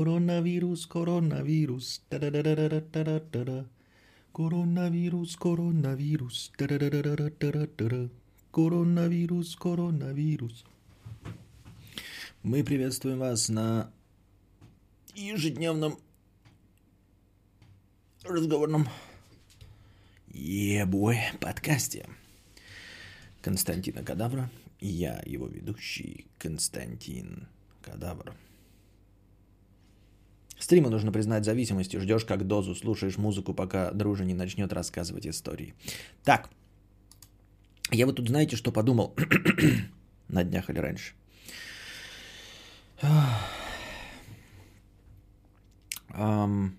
Коронавирус, коронавирус. та-да-да-да-да-да-да-да. Коронавирус, коронавирус. та-да-да-да-да-да-да-да. Коронавирус, коронавирус. Мы приветствуем вас на ежедневном разговорном ебой подкасте Константина Кадавра. Я его ведущий Константин Кадавр. Стримы, нужно признать, зависимостью. Ждешь как дозу, слушаешь музыку, пока дружа не начнет рассказывать истории. Так, я вот тут знаете, что подумал на днях или раньше? Um,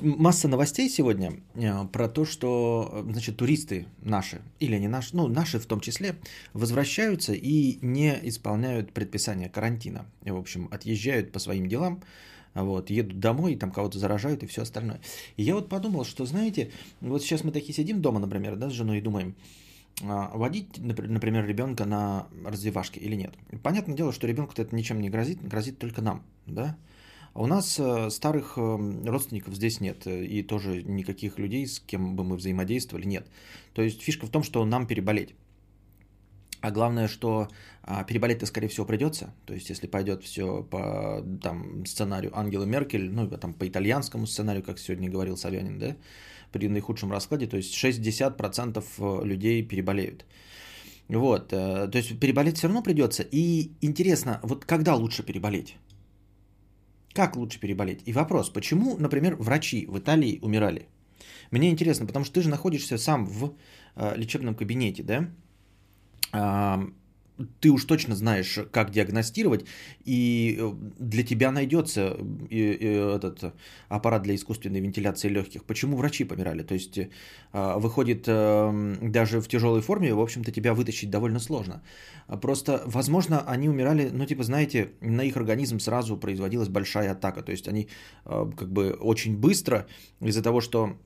масса новостей сегодня э, про то, что, значит, туристы наши, или не наши, ну, наши в том числе, возвращаются и не исполняют предписания карантина. В общем, отъезжают по своим делам, вот, едут домой, там кого-то заражают и все остальное. И я вот подумал, что, знаете, вот сейчас мы такие сидим дома, например, да, с женой и думаем, а, водить, например, ребенка на развивашке или нет. Понятное дело, что ребенку это ничем не грозит, грозит только нам, да. А у нас э, старых э, родственников здесь нет, и тоже никаких людей, с кем бы мы взаимодействовали, нет. То есть фишка в том, что нам переболеть. А главное, что а, переболеть-то, скорее всего, придется. То есть, если пойдет все по там, сценарию Ангелы Меркель, ну, там, по итальянскому сценарию, как сегодня говорил Собянин, да, при наихудшем раскладе, то есть 60% э, людей переболеют. Вот, э, то есть переболеть все равно придется. И интересно, вот когда лучше переболеть? Как лучше переболеть? И вопрос, почему, например, врачи в Италии умирали? Мне интересно, потому что ты же находишься сам в э, лечебном кабинете, да? Ты уж точно знаешь, как диагностировать, и э, для тебя найдется э, этот аппарат для искусственной вентиляции легких. Почему врачи помирали? То есть выходит эм, даже в тяжелой форме, в общем-то, тебя вытащить довольно сложно. Просто, возможно, они умирали, ну, типа, знаете, на их организм сразу производилась большая атака. То есть они э, как бы очень быстро из-за того, что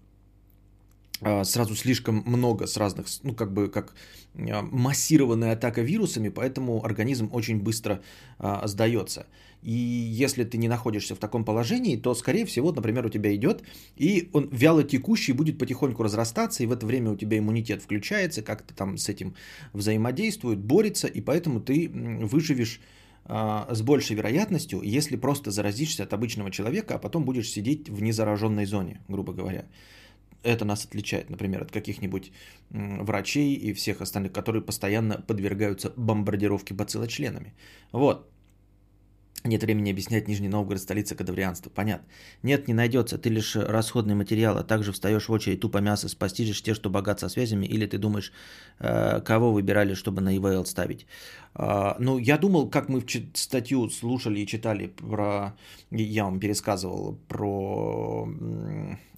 сразу слишком много с разных, ну как бы как а, массированная атака вирусами, поэтому организм очень быстро а, сдается. И если ты не находишься в таком положении, то, скорее всего, например, у тебя идет, и он вяло текущий будет потихоньку разрастаться, и в это время у тебя иммунитет включается, как-то там с этим взаимодействует, борется, и поэтому ты выживешь с большей вероятностью, если просто заразишься от обычного человека, а потом будешь сидеть в незараженной зоне, грубо говоря это нас отличает, например, от каких-нибудь врачей и всех остальных, которые постоянно подвергаются бомбардировке бациллочленами. Вот. Нет времени объяснять Нижний Новгород, столица кадаврианства. Понятно. Нет, не найдется. Ты лишь расходный материал, а также встаешь в очередь тупо мясо, спастижишь те, что богат со связями, или ты думаешь, э, кого выбирали, чтобы на ИВЛ ставить. А, ну, я думал, как мы статью слушали и читали про, я вам пересказывал про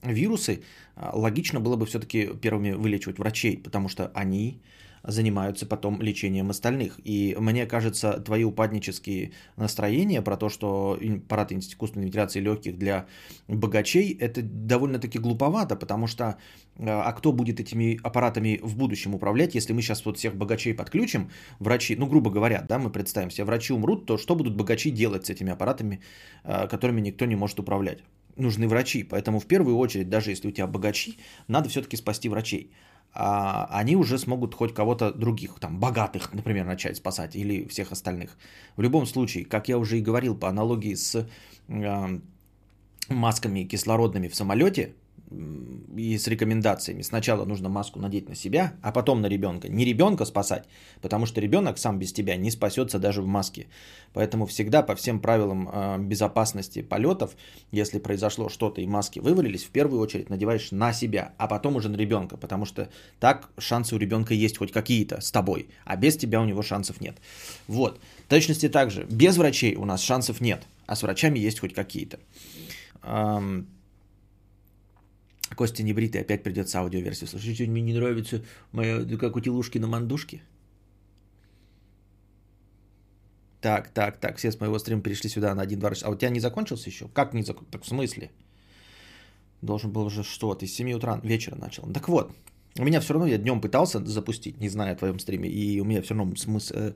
вирусы, а, логично было бы все-таки первыми вылечивать врачей, потому что они занимаются потом лечением остальных. И мне кажется, твои упаднические настроения про то, что аппарат искусственной вентиляции легких для богачей, это довольно-таки глуповато, потому что а кто будет этими аппаратами в будущем управлять, если мы сейчас вот всех богачей подключим, врачи, ну, грубо говоря, да, мы представим себе, врачи умрут, то что будут богачи делать с этими аппаратами, а, которыми никто не может управлять? Нужны врачи, поэтому в первую очередь, даже если у тебя богачи, надо все-таки спасти врачей они уже смогут хоть кого-то других, там, богатых, например, начать спасать или всех остальных. В любом случае, как я уже и говорил по аналогии с э, масками кислородными в самолете, и с рекомендациями. Сначала нужно маску надеть на себя, а потом на ребенка. Не ребенка спасать, потому что ребенок сам без тебя не спасется даже в маске. Поэтому всегда по всем правилам а, безопасности полетов, если произошло что-то и маски вывалились, в первую очередь надеваешь на себя, а потом уже на ребенка, потому что так шансы у ребенка есть хоть какие-то с тобой, а без тебя у него шансов нет. Вот. В точности также, без врачей у нас шансов нет, а с врачами есть хоть какие-то. Костя не бритый, опять придется аудиоверсию слушать. Что мне не нравится моя, как у телушки на мандушке. Так, так, так, все с моего стрима перешли сюда на один 2 А у тебя не закончился еще? Как не закончился? Так в смысле? Должен был уже что? Ты с 7 утра вечера начал. Так вот, у меня все равно, я днем пытался запустить, не знаю о твоем стриме, и у меня все равно смысл, э,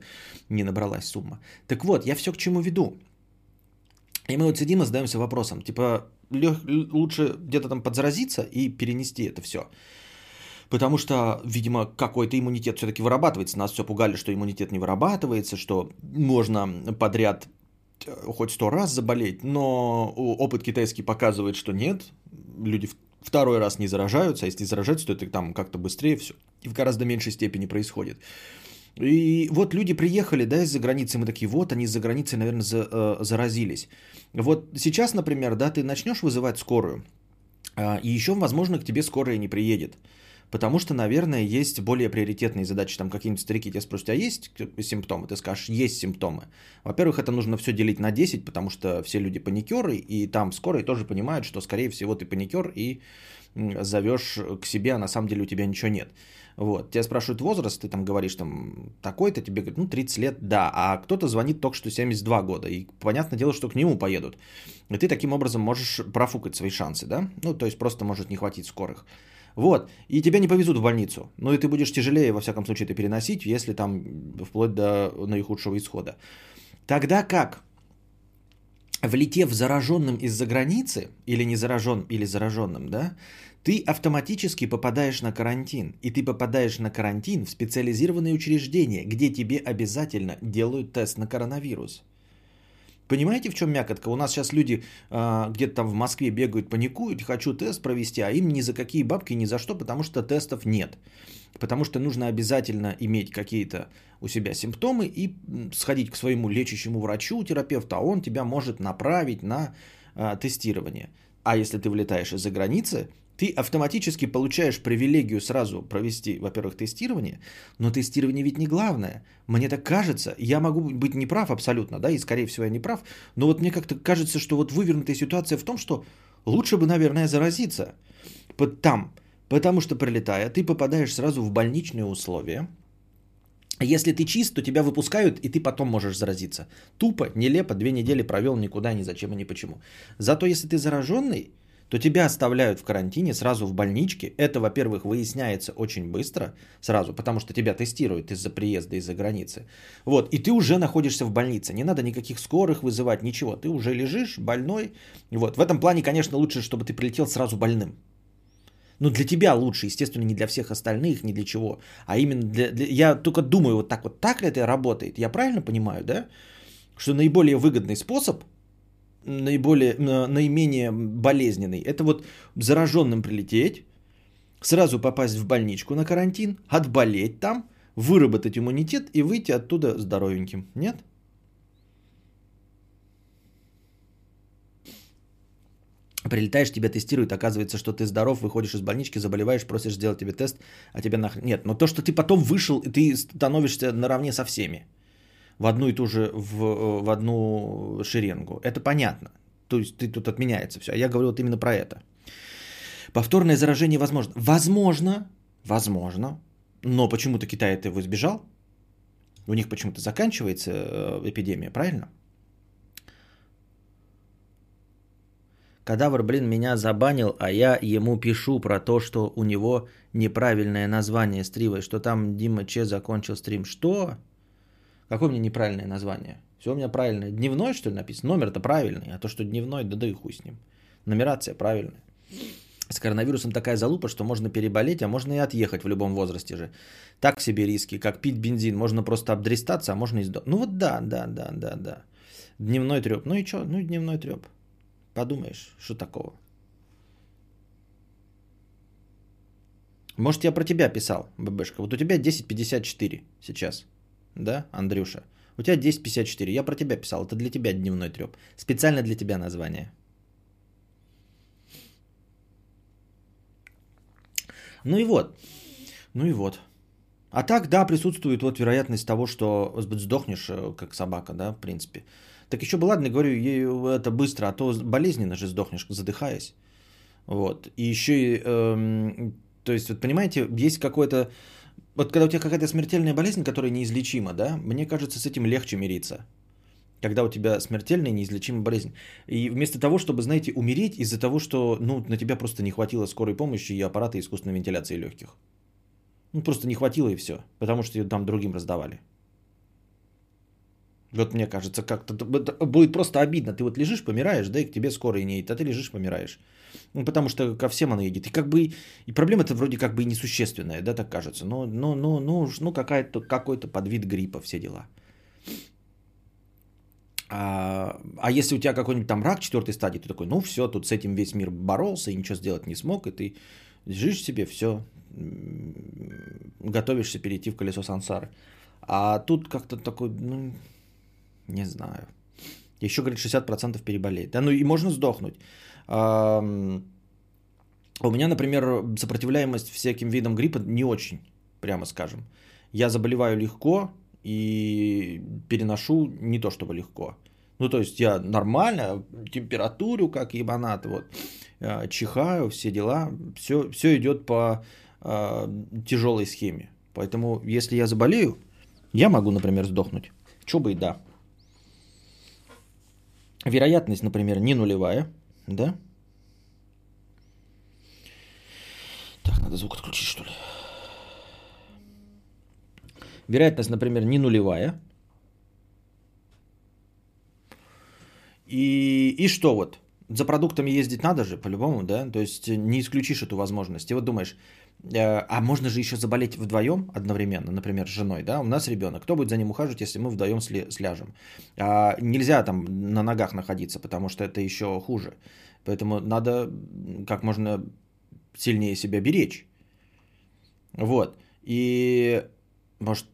не набралась сумма. Так вот, я все к чему веду. И мы вот сидим и задаемся вопросом, типа, лег- лучше где-то там подзаразиться и перенести это все. Потому что, видимо, какой-то иммунитет все-таки вырабатывается. Нас все пугали, что иммунитет не вырабатывается, что можно подряд э, хоть сто раз заболеть, но опыт китайский показывает, что нет. Люди второй раз не заражаются, а если заражаются, то это там как-то быстрее все и в гораздо меньшей степени происходит. И вот люди приехали, да, из-за границы, мы такие, вот они из-за границы, наверное, за, э, заразились. Вот сейчас, например, да, ты начнешь вызывать скорую, э, и еще, возможно, к тебе скорая не приедет. Потому что, наверное, есть более приоритетные задачи. Там какие-нибудь старики тебя спросят, а есть симптомы? Ты скажешь, есть симптомы. Во-первых, это нужно все делить на 10, потому что все люди паникеры, и там скорые тоже понимают, что, скорее всего, ты паникер и зовешь к себе, а на самом деле у тебя ничего нет. Вот. Тебя спрашивают возраст, ты там говоришь, там, такой-то, тебе говорят, ну, 30 лет, да, а кто-то звонит только что 72 года, и понятное дело, что к нему поедут. И ты таким образом можешь профукать свои шансы, да? Ну, то есть просто может не хватить скорых. Вот, и тебя не повезут в больницу. Ну и ты будешь тяжелее, во всяком случае, это переносить, если там вплоть до наихудшего исхода. Тогда как? Влетев зараженным из-за границы, или не заражен, или зараженным, да, ты автоматически попадаешь на карантин. И ты попадаешь на карантин в специализированные учреждения, где тебе обязательно делают тест на коронавирус. Понимаете, в чем мякотка? У нас сейчас люди э, где-то там в Москве бегают, паникуют, хочу тест провести, а им ни за какие бабки, ни за что, потому что тестов нет. Потому что нужно обязательно иметь какие-то у себя симптомы и сходить к своему лечащему врачу, терапевту, а он тебя может направить на э, тестирование. А если ты влетаешь из-за границы, ты автоматически получаешь привилегию сразу провести, во-первых, тестирование, но тестирование ведь не главное. Мне так кажется, я могу быть неправ абсолютно, да, и скорее всего я не прав, но вот мне как-то кажется, что вот вывернутая ситуация в том, что лучше бы, наверное, заразиться под там, потому что прилетая, ты попадаешь сразу в больничные условия, если ты чист, то тебя выпускают, и ты потом можешь заразиться. Тупо, нелепо, две недели провел никуда, ни зачем и ни почему. Зато если ты зараженный, то тебя оставляют в карантине сразу в больничке. Это, во-первых, выясняется очень быстро сразу, потому что тебя тестируют из-за приезда из-за границы. Вот, и ты уже находишься в больнице. Не надо никаких скорых вызывать, ничего. Ты уже лежишь больной. Вот, в этом плане, конечно, лучше, чтобы ты прилетел сразу больным. Ну, для тебя лучше, естественно, не для всех остальных, не для чего. А именно для, для... Я только думаю, вот так вот, так ли это работает? Я правильно понимаю, да? Что наиболее выгодный способ наиболее, наименее болезненный. Это вот зараженным прилететь, сразу попасть в больничку на карантин, отболеть там, выработать иммунитет и выйти оттуда здоровеньким. Нет? Прилетаешь, тебя тестируют, оказывается, что ты здоров, выходишь из больнички, заболеваешь, просишь сделать тебе тест, а тебя нахрен... Нет, но то, что ты потом вышел, и ты становишься наравне со всеми в одну и ту же, в, в одну шеренгу. Это понятно. То есть ты тут отменяется все. А я говорю вот именно про это. Повторное заражение возможно. Возможно, возможно, но почему-то Китай этого избежал. У них почему-то заканчивается э, эпидемия, правильно? Кадавр, блин, меня забанил, а я ему пишу про то, что у него неправильное название стрима, что там Дима Че закончил стрим. Что? Какое мне неправильное название? Все у меня правильное. Дневной, что ли, написано? Номер-то правильный, а то, что дневной, да да и хуй с ним. Нумерация правильная. С коронавирусом такая залупа, что можно переболеть, а можно и отъехать в любом возрасте же. Так себе риски, как пить бензин. Можно просто обдристаться, а можно и сдохнуть. Ну вот да, да, да, да, да. Дневной треп. Ну и что? Ну и дневной треп. Подумаешь, что такого? Может, я про тебя писал, ББшка. Вот у тебя 10.54 сейчас. Да, Андрюша? У тебя 10.54. Я про тебя писал. Это для тебя дневной треп. Специально для тебя название. Ну и вот. Ну и вот. А так, да, присутствует вот вероятность того, что сдохнешь, э, как собака, да, в принципе. Так еще бы, ладно, говорю, это быстро, а то болезненно же сдохнешь, задыхаясь. Вот. И еще и, эм, то есть, вот понимаете, есть какой-то вот когда у тебя какая-то смертельная болезнь, которая неизлечима, да, мне кажется, с этим легче мириться. Когда у тебя смертельная неизлечимая болезнь. И вместо того, чтобы, знаете, умереть из-за того, что ну, на тебя просто не хватило скорой помощи и аппарата искусственной вентиляции легких. Ну, просто не хватило и все. Потому что ее там другим раздавали. Вот мне кажется, как-то будет просто обидно. Ты вот лежишь, помираешь, да, и к тебе скоро и не едет, а ты лежишь, помираешь. Ну, потому что ко всем она едет. И как бы, и проблема-то вроде как бы и несущественная, да, так кажется. Ну, ну, ну, ну, ну какая-то, какой-то подвид гриппа, все дела. А, а если у тебя какой-нибудь там рак четвертой стадии, ты такой, ну все, тут с этим весь мир боролся и ничего сделать не смог, и ты лежишь себе, все, готовишься перейти в колесо сансары. А тут как-то такой, ну, не знаю. Еще, говорит, 60% переболеет. Да, ну и можно сдохнуть. У меня, например, сопротивляемость всяким видам гриппа не очень, прямо скажем. Я заболеваю легко и переношу не то чтобы легко. Ну, то есть я нормально, температуру как ебанат, вот, а, чихаю, все дела, все, все идет по э, тяжелой схеме. Поэтому, если я заболею, я могу, например, сдохнуть. Чё бы и да. Вероятность, например, не нулевая, да? Так, надо звук отключить, что ли. Вероятность, например, не нулевая. И, и что вот? За продуктами ездить надо же, по-любому, да? То есть не исключишь эту возможность. И вот думаешь, а можно же еще заболеть вдвоем одновременно, например, с женой, да? У нас ребенок. Кто будет за ним ухаживать, если мы вдвоем сляжем? А нельзя там на ногах находиться, потому что это еще хуже. Поэтому надо как можно сильнее себя беречь. Вот. И может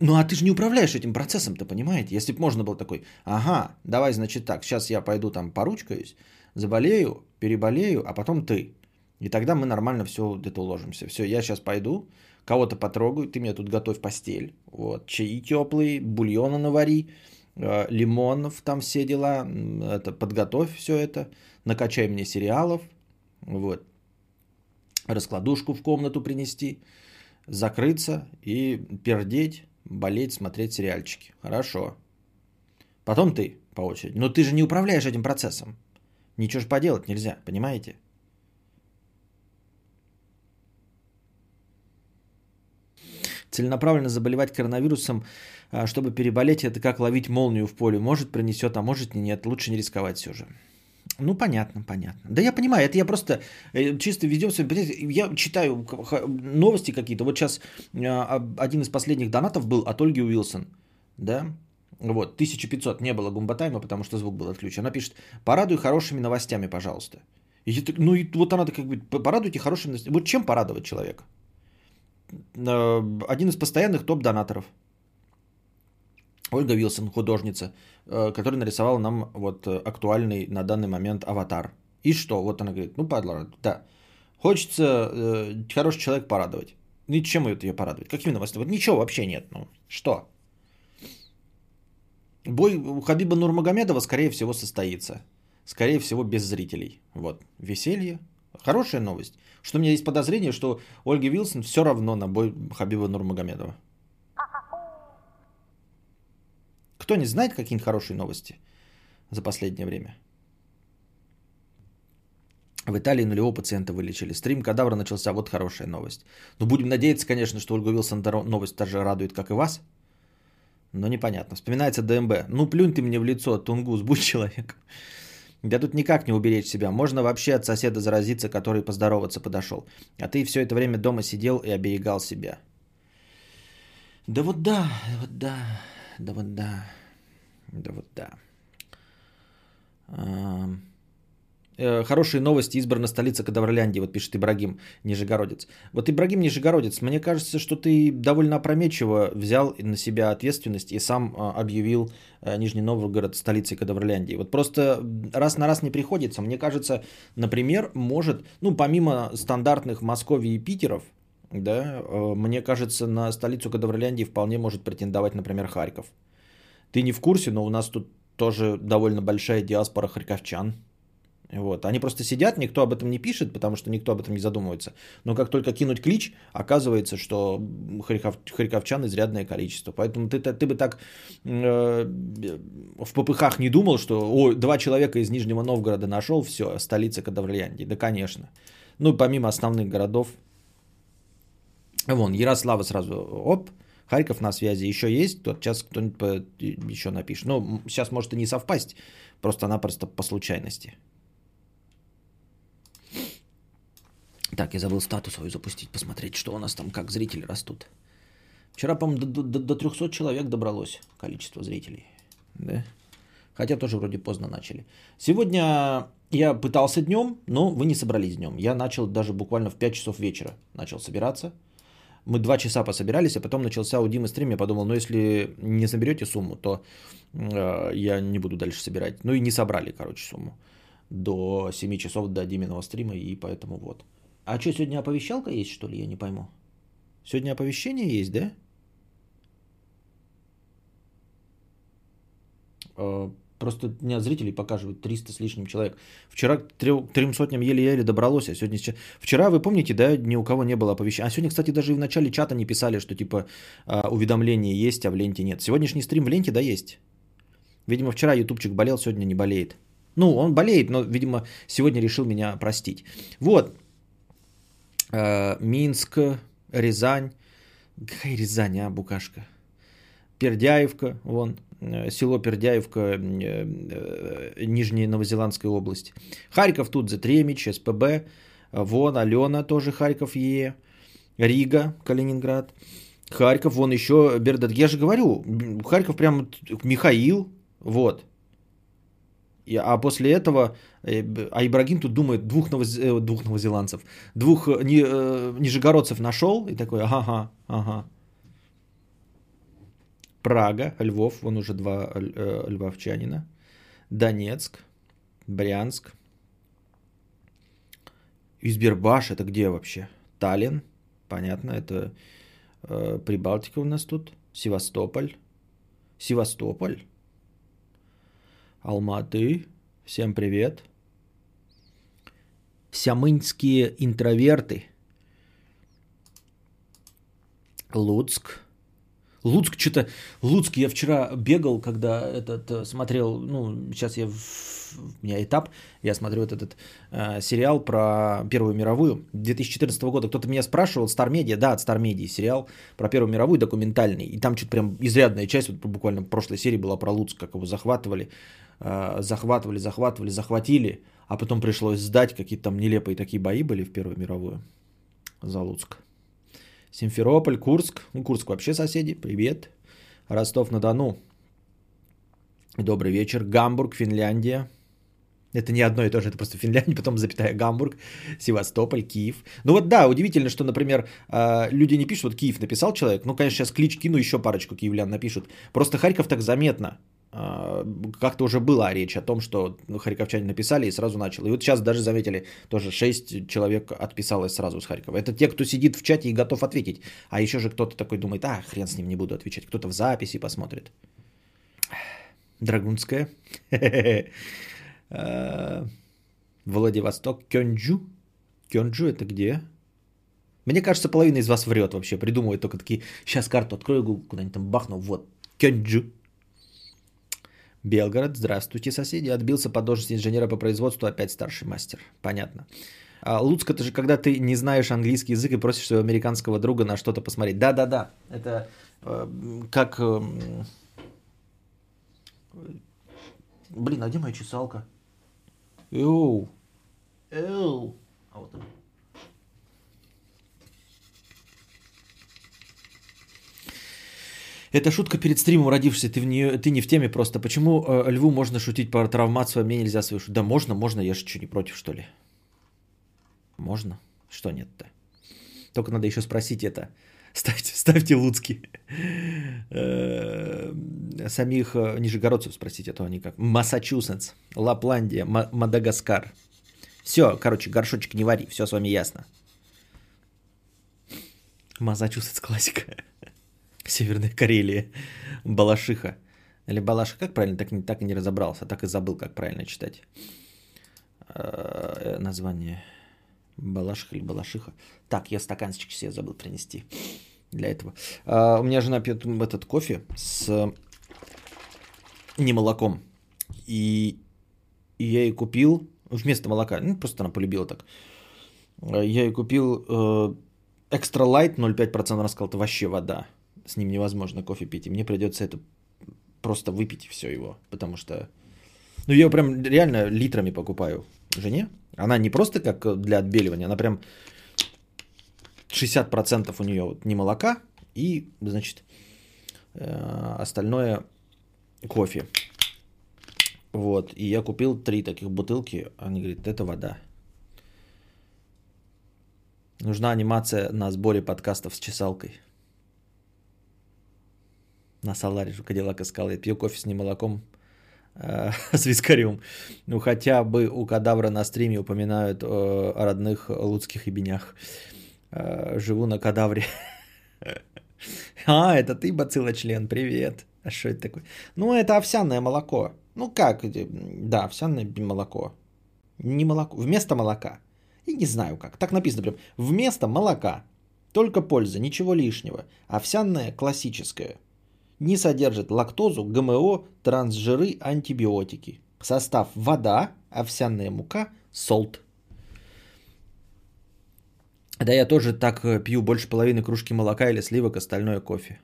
ну а ты же не управляешь этим процессом-то, понимаете? Если бы можно было такой, ага, давай, значит так, сейчас я пойду там поручкаюсь, заболею, переболею, а потом ты. И тогда мы нормально все это уложимся. Все, я сейчас пойду, кого-то потрогаю, ты мне тут готовь постель. Вот, чаи теплые, бульона навари, э, лимонов, там все дела, это, подготовь все это, накачай мне сериалов, вот, раскладушку в комнату принести, закрыться и пердеть, болеть, смотреть сериальчики. Хорошо. Потом ты по очереди. Но ты же не управляешь этим процессом. Ничего же поделать нельзя, понимаете? Целенаправленно заболевать коронавирусом, а, чтобы переболеть, это как ловить молнию в поле. Может принесет, а может и нет. Лучше не рисковать все же. Ну, понятно, понятно. Да я понимаю, это я просто э, чисто ведем себя. Я читаю новости какие-то. Вот сейчас а, один из последних донатов был от Ольги Уилсон. Да? Вот, 1500 не было гумбатайма, потому что звук был отключен. Она пишет, порадуй хорошими новостями, пожалуйста. И я, ну и вот она как бы, порадуйте хорошими новостями. Вот чем порадовать человека? Один из постоянных топ-донаторов. Ольга Вилсон, художница, э, которая нарисовала нам вот э, актуальный на данный момент аватар. И что? Вот она говорит, ну, падла, да. Хочется э, хороший человек порадовать. Ну и чем ее порадовать? Какими новостями? Вот ничего вообще нет. Ну, что? Бой Хабиба Нурмагомедова, скорее всего, состоится. Скорее всего, без зрителей. Вот. Веселье. Хорошая новость. Что у меня есть подозрение, что Ольге Вилсон все равно на бой Хабиба Нурмагомедова. Кто не знает какие-нибудь хорошие новости за последнее время? В Италии нулевого пациента вылечили. Стрим кадавра начался. Вот хорошая новость. Но будем надеяться, конечно, что Ольга Вилсон новость также радует, как и вас. Но непонятно. Вспоминается ДМБ. Ну, плюнь ты мне в лицо, Тунгус, будь человек. Да тут никак не уберечь себя. Можно вообще от соседа заразиться, который поздороваться подошел. А ты все это время дома сидел и оберегал себя. Да вот да, вот да да вот да. Да вот да. Э, хорошие новости. Избрана столица Кадаврляндии, вот пишет Ибрагим Нижегородец. Вот Ибрагим Нижегородец, мне кажется, что ты довольно опрометчиво взял на себя ответственность и сам а, объявил э, Нижний Новгород столицей Кадаврляндии. Вот просто раз на раз не приходится. Мне кажется, например, может, ну, помимо стандартных Москвы и Питеров, да, э, мне кажется, на столицу Кадаврляндии вполне может претендовать, например, Харьков. Ты не в курсе, но у нас тут тоже довольно большая диаспора харьковчан. Вот. Они просто сидят, никто об этом не пишет, потому что никто об этом не задумывается. Но как только кинуть клич, оказывается, что харьков, харьковчан изрядное количество. Поэтому ты, ты бы так э, в попыхах не думал, что о, два человека из Нижнего Новгорода нашел, все, столица Кадаврляндии. Да, конечно. Ну, помимо основных городов, Вон, Ярослава сразу, оп, Харьков на связи еще есть, тот сейчас кто-нибудь еще напишет. Ну, сейчас может и не совпасть, просто-напросто по случайности. Так, я забыл статус свою запустить, посмотреть, что у нас там, как зрители растут. Вчера, по-моему, до, до, до 300 человек добралось количество зрителей. Да? Хотя тоже вроде поздно начали. Сегодня я пытался днем, но вы не собрались днем. Я начал даже буквально в 5 часов вечера начал собираться. Мы два часа пособирались, а потом начался у Димы стрим. Я подумал, ну если не соберете сумму, то э, я не буду дальше собирать. Ну и не собрали, короче, сумму до 7 часов до Диминого стрима, и поэтому вот. А что, сегодня оповещалка есть, что ли? Я не пойму. Сегодня оповещение есть, да? А, просто меня зрителей показывают 300 с лишним человек. Вчера к трем сотням еле-еле добралось, а сегодня... Вчера, вы помните, да, ни у кого не было оповещения. А сегодня, кстати, даже и в начале чата не писали, что типа а, уведомления есть, а в ленте нет. Сегодняшний стрим в ленте, да, есть. Видимо, вчера ютубчик болел, сегодня не болеет. Ну, он болеет, но, видимо, сегодня решил меня простить. Вот, Минск, Рязань. Какая Рязань, а, Букашка? Пердяевка, вон, э, село Пердяевка, э, Нижняя Новозеландская область. Харьков тут Затремич, СПБ, вон Алена тоже Харьков Е, Рига, Калининград. Харьков, вон еще Бердат. Я же говорю, Харьков прям Михаил, вот. А после этого, э, а Ибрагим тут думает, двух, новоз, э, двух новозеландцев, двух э, ни, нижегородцев нашел и такой, ага, ага. Прага, Львов, вон уже два львовчанина. Донецк, Брянск. Избербаш, это где вообще? Таллин, понятно, это э, Прибалтика у нас тут. Севастополь. Севастополь. Алматы. Всем привет. Сямынские интроверты. Луцк. Луцк что-то... Луцк я вчера бегал, когда этот э, смотрел... Ну, сейчас я... В, у меня этап. Я смотрю вот этот э, сериал про Первую мировую 2014 года. Кто-то меня спрашивал, Star Media, да, от Star Media сериал про Первую мировую документальный. И там что-то прям изрядная часть, вот буквально в прошлой серии была про Луцк, как его захватывали захватывали, захватывали, захватили, а потом пришлось сдать, какие-то там нелепые такие бои были в Первую мировую за Луцк. Симферополь, Курск, ну Курск вообще соседи, привет. Ростов-на-Дону, добрый вечер. Гамбург, Финляндия, это не одно и то же, это просто Финляндия, потом запятая Гамбург, Севастополь, Киев. Ну вот да, удивительно, что, например, э, люди не пишут, вот Киев написал человек, ну, конечно, сейчас клич кину, еще парочку киевлян напишут. Просто Харьков так заметно. А, как-то уже была речь о том, что ну, харьковчане написали и сразу начал. И вот сейчас даже заметили, тоже 6 человек отписалось сразу с Харькова. Это те, кто сидит в чате и готов ответить. А еще же кто-то такой думает, а, хрен с ним не буду отвечать. Кто-то в записи посмотрит. Драгунская. А, Владивосток. Кёнджу. Кёнджу это где? Мне кажется, половина из вас врет вообще. Придумывает только такие, сейчас карту открою, куда-нибудь там бахну. Вот. Кёнджу. Белгород, здравствуйте, соседи. Отбился по должности инженера по производству, опять старший мастер. Понятно. А Луцк, это же когда ты не знаешь английский язык и просишь своего американского друга на что-то посмотреть. Да-да-да, это э, как... Э, блин, а где моя чесалка? Эу. Эу. А вот она. Это шутка перед стримом, родившийся, ты, в нее, ты не в теме просто. Почему э, льву можно шутить про травмацию, а мне нельзя свою шутить? Да можно, можно, я же что, не против, что ли? Можно. Что нет-то? Только надо еще спросить это. Ставьте, ставьте Луцки. Э, самих э, нижегородцев спросить, а то они как. Массачусетс, Лапландия, Мадагаскар. Все, короче, горшочек не вари, все с вами ясно. Массачусетс классика. Северная Карелия. Балашиха. Или Балаша, как правильно, так, так и не разобрался, так и забыл, как правильно читать э, название. Балашиха или Балашиха. Так, я стаканчик себе забыл принести для этого. А, у меня жена пьет этот кофе с не молоком. И, я ей купил вместо молока, ну просто она полюбила так. Я ей купил э, экстра лайт 0,5%, она сказала, это вообще вода. С ним невозможно кофе пить. И мне придется это просто выпить все его. Потому что... Ну, я его прям реально литрами покупаю жене. Она не просто как для отбеливания, она прям 60% у нее не молока и, значит, э, остальное кофе. Вот, и я купил три таких бутылки. Они говорят, это вода. Нужна анимация на сборе подкастов с чесалкой. На Соларе же Кадиллак искал. Я пью кофе с немолоком э, с вискарем. Ну, хотя бы у кадавра на стриме упоминают э, о родных луцких ебенях. Э, живу на кадавре. А, это ты, бацилла-член, привет. А что это такое? Ну, это овсяное молоко. Ну, как? Да, овсяное молоко. Не молоко, вместо молока. И не знаю как. Так написано прям. Вместо молока. Только польза, ничего лишнего. Овсяное классическое. Не содержит лактозу, ГМО, трансжиры, антибиотики. Состав вода, овсяная мука, солт. Да я тоже так э, пью больше половины кружки молока или сливок, остальное кофе.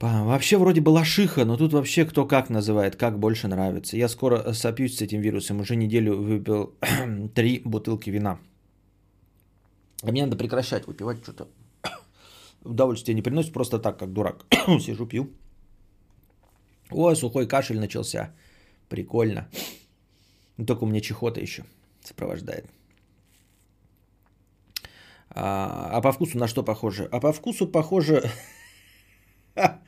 Вообще вроде была шиха, но тут вообще кто как называет, как больше нравится. Я скоро сопьюсь с этим вирусом. Уже неделю выпил три бутылки вина. А мне надо прекращать выпивать что-то. Удовольствие не приносит просто так, как дурак. Сижу, пью. Ой, сухой кашель начался. Прикольно. Только у меня чехота еще сопровождает. А, а по вкусу на что похоже? А по вкусу похоже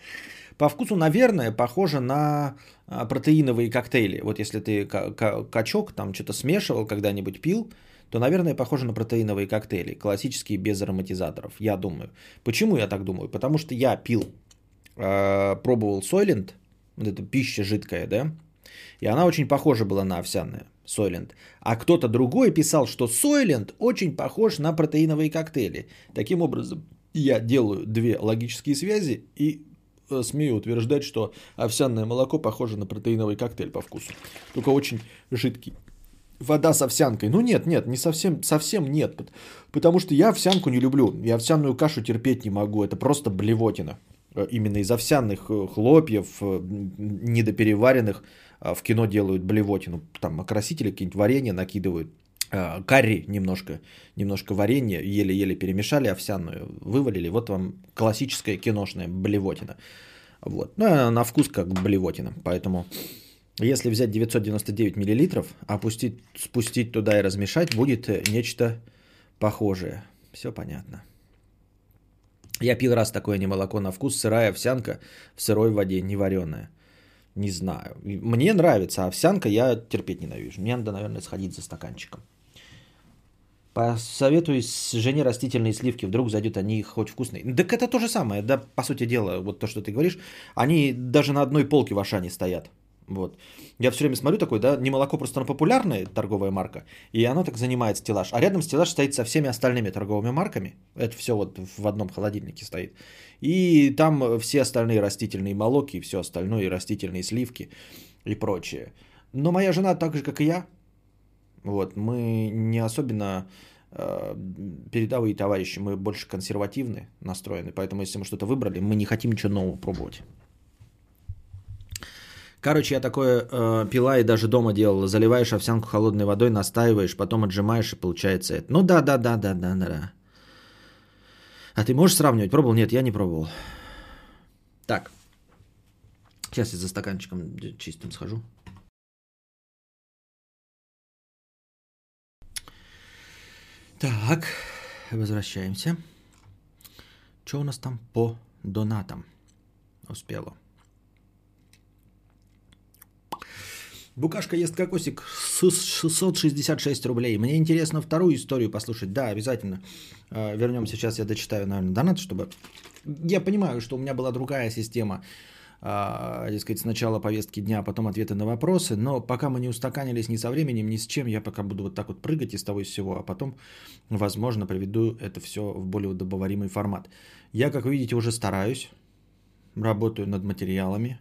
По вкусу, наверное, похоже на а, протеиновые коктейли. Вот если ты качок там что-то смешивал, когда-нибудь пил, то, наверное, похоже на протеиновые коктейли, классические без ароматизаторов, я думаю. Почему я так думаю? Потому что я пил, э, пробовал Сойлент, вот эта пища жидкая, да, и она очень похожа была на овсяная, Сойлент. А кто-то другой писал, что Сойлент очень похож на протеиновые коктейли. Таким образом, я делаю две логические связи и э, смею утверждать, что овсяное молоко похоже на протеиновый коктейль по вкусу. Только очень жидкий. Вода с овсянкой. Ну нет, нет, не совсем, совсем нет. Потому что я овсянку не люблю. Я овсяную кашу терпеть не могу. Это просто блевотина. Э, именно из овсяных э, хлопьев, недопереваренных, в кино делают блевотину. Там окрасители, какие-нибудь варенье накидывают. Э, карри немножко, немножко варенья, еле-еле перемешали овсяную, вывалили. Вот вам классическая киношная блевотина. Вот. Ну, на вкус как блевотина. Поэтому, если взять 999 миллилитров, опустить, спустить туда и размешать, будет нечто похожее. Все понятно. Я пил раз такое не молоко на вкус, сырая овсянка в сырой воде, не вареная. Не знаю. Мне нравится, овсянка я терпеть ненавижу. Мне надо, наверное, сходить за стаканчиком. Посоветуй с жене растительные сливки, вдруг зайдут они хоть вкусные. Так это то же самое, да, по сути дела, вот то, что ты говоришь, они даже на одной полке в Ашане стоят. Вот. Я все время смотрю такой, да, не молоко просто на популярная торговая марка, и оно так занимает стеллаж. А рядом стеллаж стоит со всеми остальными торговыми марками. Это все вот в одном холодильнике стоит. И там все остальные растительные молоки, все остальное, и растительные сливки и прочее. Но моя жена так же, как и я, вот, мы не особенно э, передовые товарищи, мы больше консервативны настроены, поэтому если мы что-то выбрали, мы не хотим ничего нового пробовать. Короче, я такое э, пила и даже дома делала. Заливаешь овсянку холодной водой, настаиваешь, потом отжимаешь и получается это. Ну да, да, да, да, да, да. А ты можешь сравнивать? Пробовал? Нет, я не пробовал. Так. Сейчас я за стаканчиком чистым схожу. Так, возвращаемся. Что у нас там по донатам? Успело. Букашка ест кокосик с 666 рублей. Мне интересно вторую историю послушать. Да, обязательно. А, Вернем сейчас, я дочитаю, наверное, донат, чтобы... Я понимаю, что у меня была другая система а, дескать, сначала повестки дня, а потом ответы на вопросы, но пока мы не устаканились ни со временем, ни с чем, я пока буду вот так вот прыгать из того и всего, а потом, возможно, приведу это все в более удобоваримый формат. Я, как видите, уже стараюсь, работаю над материалами,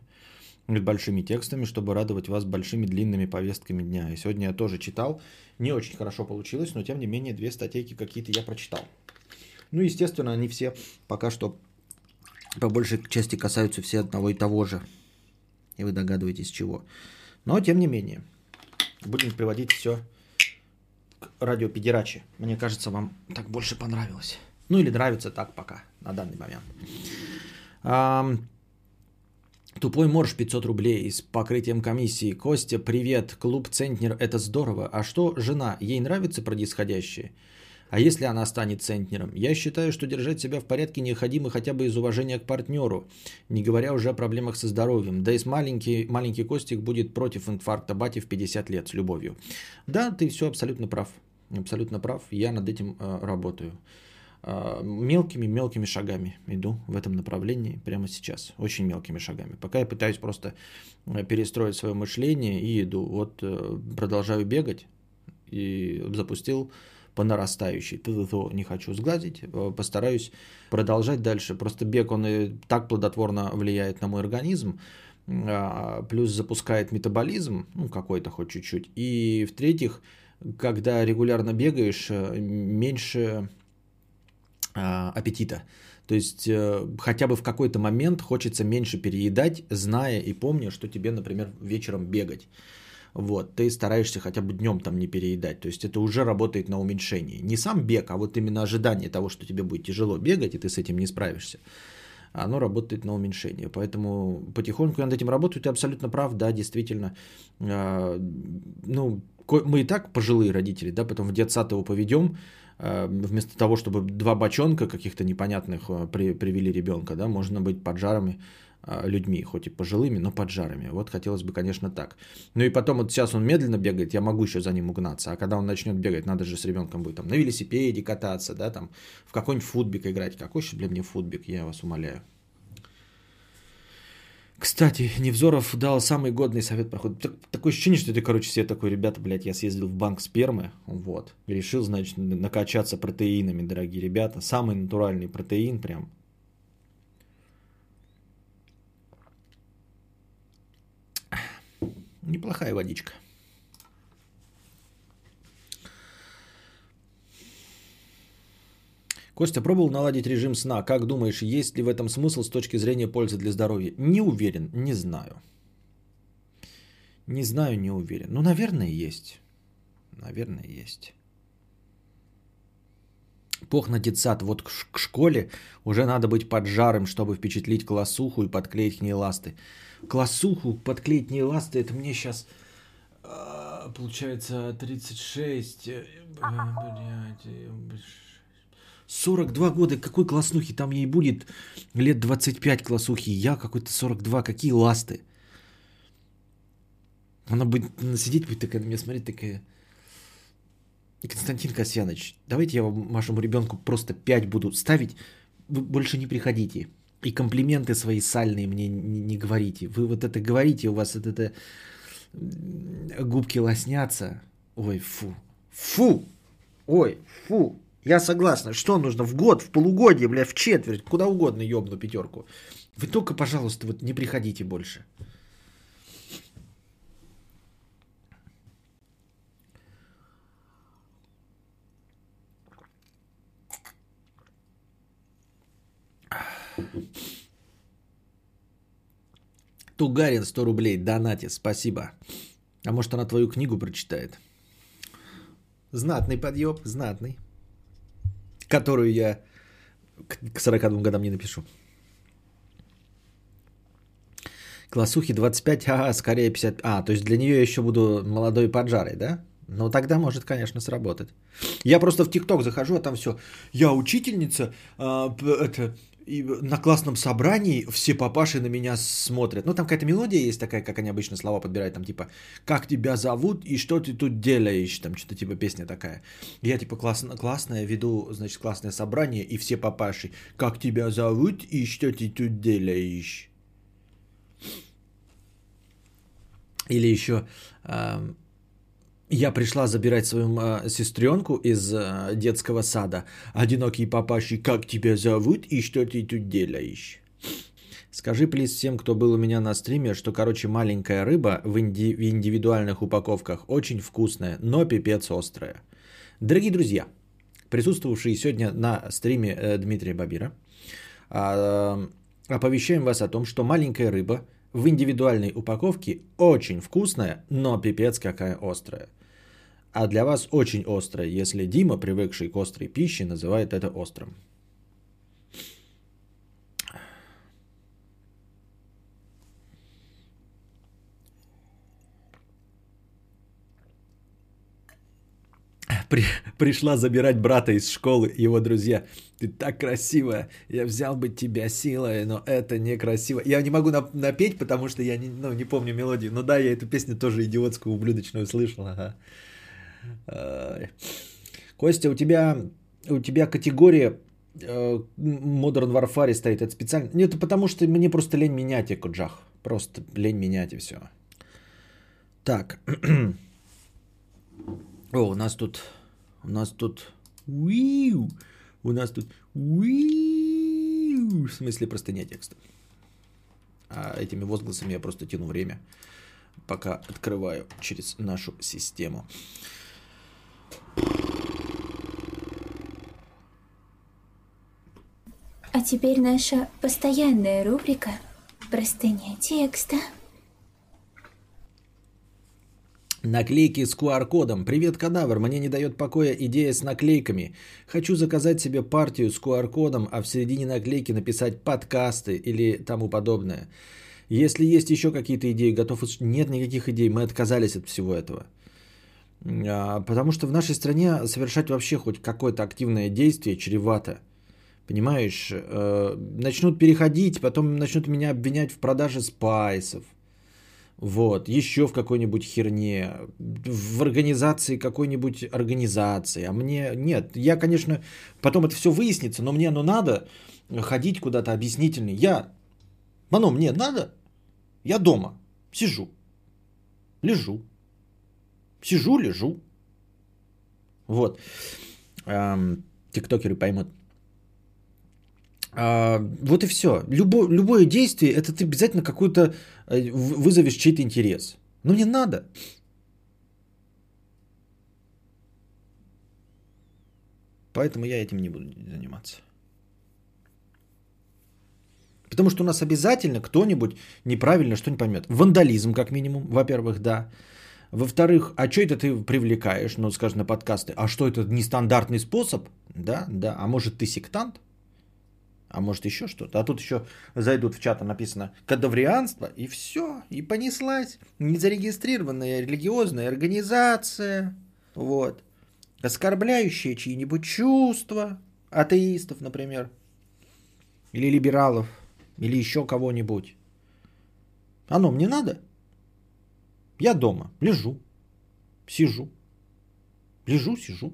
большими текстами, чтобы радовать вас большими длинными повестками дня. И сегодня я тоже читал, не очень хорошо получилось, но тем не менее две статейки какие-то я прочитал. Ну, естественно, они все пока что по большей части касаются все одного и того же. И вы догадываетесь чего. Но тем не менее, будем приводить все к радиопедераче. Мне кажется, вам так больше понравилось. Ну или нравится так пока, на данный момент. Тупой морж 500 рублей с покрытием комиссии. Костя, привет. Клуб Центнер, это здорово. А что жена? Ей нравится происходящее? А если она станет центнером? Я считаю, что держать себя в порядке необходимо хотя бы из уважения к партнеру, не говоря уже о проблемах со здоровьем. Да и маленький, маленький Костик будет против инфаркта бати в 50 лет с любовью. Да, ты все абсолютно прав. Абсолютно прав. Я над этим э, работаю. Мелкими-мелкими шагами иду в этом направлении прямо сейчас. Очень мелкими шагами. Пока я пытаюсь просто э, перестроить свое мышление и иду. Вот э, продолжаю бегать и запустил по нарастающей. Не хочу сглазить, э, постараюсь продолжать дальше. Просто бег, он и так плодотворно влияет на мой организм, а, плюс запускает метаболизм, ну какой-то хоть чуть-чуть. И в-третьих, когда регулярно бегаешь, меньше а, аппетита. То есть э, хотя бы в какой-то момент хочется меньше переедать, зная и помня, что тебе, например, вечером бегать. Вот, ты стараешься хотя бы днем там не переедать. То есть это уже работает на уменьшение. Не сам бег, а вот именно ожидание того, что тебе будет тяжело бегать, и ты с этим не справишься. Оно работает на уменьшение. Поэтому потихоньку над этим работаю. Ты абсолютно прав, да, действительно. А, ну, мы и так пожилые родители, да, потом в детсад его поведем, а, вместо того, чтобы два бочонка каких-то непонятных при, привели ребенка, да, можно быть поджарами а, людьми, хоть и пожилыми, но поджарами. Вот хотелось бы, конечно, так. Ну и потом вот сейчас он медленно бегает, я могу еще за ним угнаться. А когда он начнет бегать, надо же с ребенком будет там на велосипеде кататься, да, там в какой-нибудь футбик играть. Какой еще для меня футбик, я вас умоляю. Кстати, Невзоров дал самый годный совет проход. Так, такое ощущение, что ты, короче, себе такой, ребята, блядь, я съездил в банк спермы, вот, решил, значит, накачаться протеинами, дорогие ребята. Самый натуральный протеин прям. Неплохая водичка. Костя, пробовал наладить режим сна. Как думаешь, есть ли в этом смысл с точки зрения пользы для здоровья? Не уверен, не знаю. Не знаю, не уверен. Ну, наверное, есть. Наверное, есть. Пох на детсад. Вот к школе уже надо быть поджарым, чтобы впечатлить классуху и подклеить к ней ласты. Классуху, подклеить к ней ласты, это мне сейчас а, получается 36. Э, блядь, 42 года, какой класснухи, там ей будет лет 25 классухи, я какой-то 42, какие ласты. Она будет сидеть, будет такая на меня смотреть, такая... Константин Касьянович, давайте я вам, вашему ребенку просто 5 буду ставить, вы больше не приходите. И комплименты свои сальные мне не, не говорите. Вы вот это говорите, у вас это, это губки лоснятся. Ой, фу. Фу! Ой, фу! Я согласна. Что нужно? В год, в полугодие, бля, в четверть, куда угодно ёбну пятерку. Вы только, пожалуйста, вот не приходите больше. Тугарин 100 рублей, донате, спасибо. А может она твою книгу прочитает? Знатный подъеб, знатный которую я к 42 годам не напишу. Классухи 25, а скорее 50. А, то есть для нее я еще буду молодой поджарой, да? Ну тогда может, конечно, сработать. Я просто в ТикТок захожу, а там все. Я учительница, а, это, и на классном собрании все папаши на меня смотрят. Ну, там какая-то мелодия есть такая, как они обычно слова подбирают, там типа «Как тебя зовут и что ты тут делаешь?» Там что-то типа песня такая. Я типа классно, классная, веду, значит, классное собрание, и все папаши «Как тебя зовут и что ты тут делаешь?» Или еще я пришла забирать свою э, сестренку из э, детского сада. Одинокий папаши, как тебя зовут и что ты тут делаешь? Скажи, плиз, всем, кто был у меня на стриме, что, короче, маленькая рыба в, инди- в индивидуальных упаковках очень вкусная, но пипец острая. Дорогие друзья, присутствовавшие сегодня на стриме э, Дмитрия Бабира, э, оповещаем вас о том, что маленькая рыба в индивидуальной упаковке очень вкусная, но пипец какая острая. А для вас очень острая, если Дима, привыкший к острой пище, называет это острым. При, пришла забирать брата из школы, его друзья. Ты так красивая, я взял бы тебя силой, но это некрасиво. Я не могу напеть, потому что я не, ну, не помню мелодию. Но да, я эту песню тоже идиотскую, ублюдочную слышал. Ага. Костя, у тебя, у тебя категория э, Modern Warfare стоит. Это специально? Нет, это потому что мне просто лень менять Экоджах. Просто лень менять и все. Так. О, у нас тут... У нас тут... Уиу! У нас тут... Уиу! В смысле простыня текста. А этими возгласами я просто тяну время, пока открываю через нашу систему. А теперь наша постоянная рубрика «Простыня текста». Наклейки с QR-кодом. Привет, кадавр. Мне не дает покоя идея с наклейками. Хочу заказать себе партию с QR-кодом, а в середине наклейки написать подкасты или тому подобное. Если есть еще какие-то идеи, готов... Нет никаких идей, мы отказались от всего этого. А, потому что в нашей стране совершать вообще хоть какое-то активное действие чревато. Понимаешь, э, начнут переходить, потом начнут меня обвинять в продаже спайсов – вот, еще в какой-нибудь херне, в организации какой-нибудь организации. А мне нет, я, конечно, потом это все выяснится, но мне оно надо ходить куда-то объяснительный. Я, оно мне надо, я дома сижу, лежу, сижу, лежу. Вот, тиктокеры поймут. А, вот и все. Любо, любое действие, это ты обязательно какую-то э, вызовешь чей-то интерес. Ну не надо. Поэтому я этим не буду заниматься. Потому что у нас обязательно кто-нибудь неправильно что не поймет. Вандализм, как минимум, во-первых, да. Во-вторых, а что это ты привлекаешь, ну, скажем, на подкасты? А что это нестандартный способ? Да, да. А может ты сектант? а может еще что-то. А тут еще зайдут в чат, написано кадаврианство, и все, и понеслась. Незарегистрированная религиозная организация, вот, оскорбляющая чьи-нибудь чувства, атеистов, например, или либералов, или еще кого-нибудь. Оно мне надо? Я дома, лежу, сижу, лежу, сижу.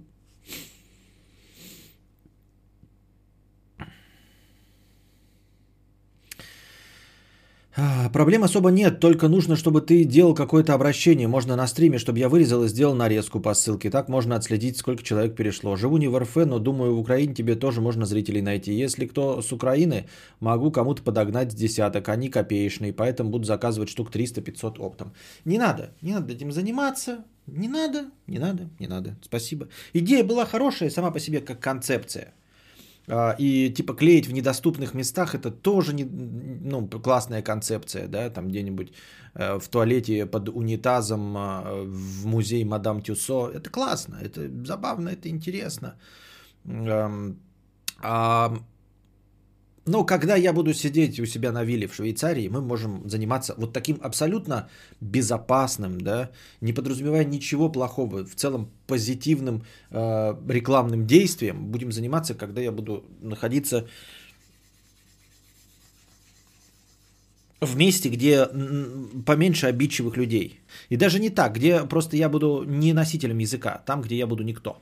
Проблем особо нет, только нужно, чтобы ты делал какое-то обращение. Можно на стриме, чтобы я вырезал и сделал нарезку по ссылке. Так можно отследить, сколько человек перешло. Живу не в РФ, но думаю, в Украине тебе тоже можно зрителей найти. Если кто с Украины, могу кому-то подогнать с десяток. Они копеечные, поэтому буду заказывать штук 300-500 оптом. Не надо, не надо этим заниматься. Не надо, не надо, не надо. Спасибо. Идея была хорошая сама по себе как концепция. А, и типа клеить в недоступных местах это тоже не, ну, классная концепция, да, там где-нибудь э, в туалете под унитазом э, в музей Мадам Тюсо. Это классно, это забавно, это интересно. А но когда я буду сидеть у себя на вилле в Швейцарии, мы можем заниматься вот таким абсолютно безопасным, да, не подразумевая ничего плохого, в целом позитивным э, рекламным действием. Будем заниматься, когда я буду находиться в месте, где поменьше обидчивых людей. И даже не так, где просто я буду не носителем языка, там, где я буду никто.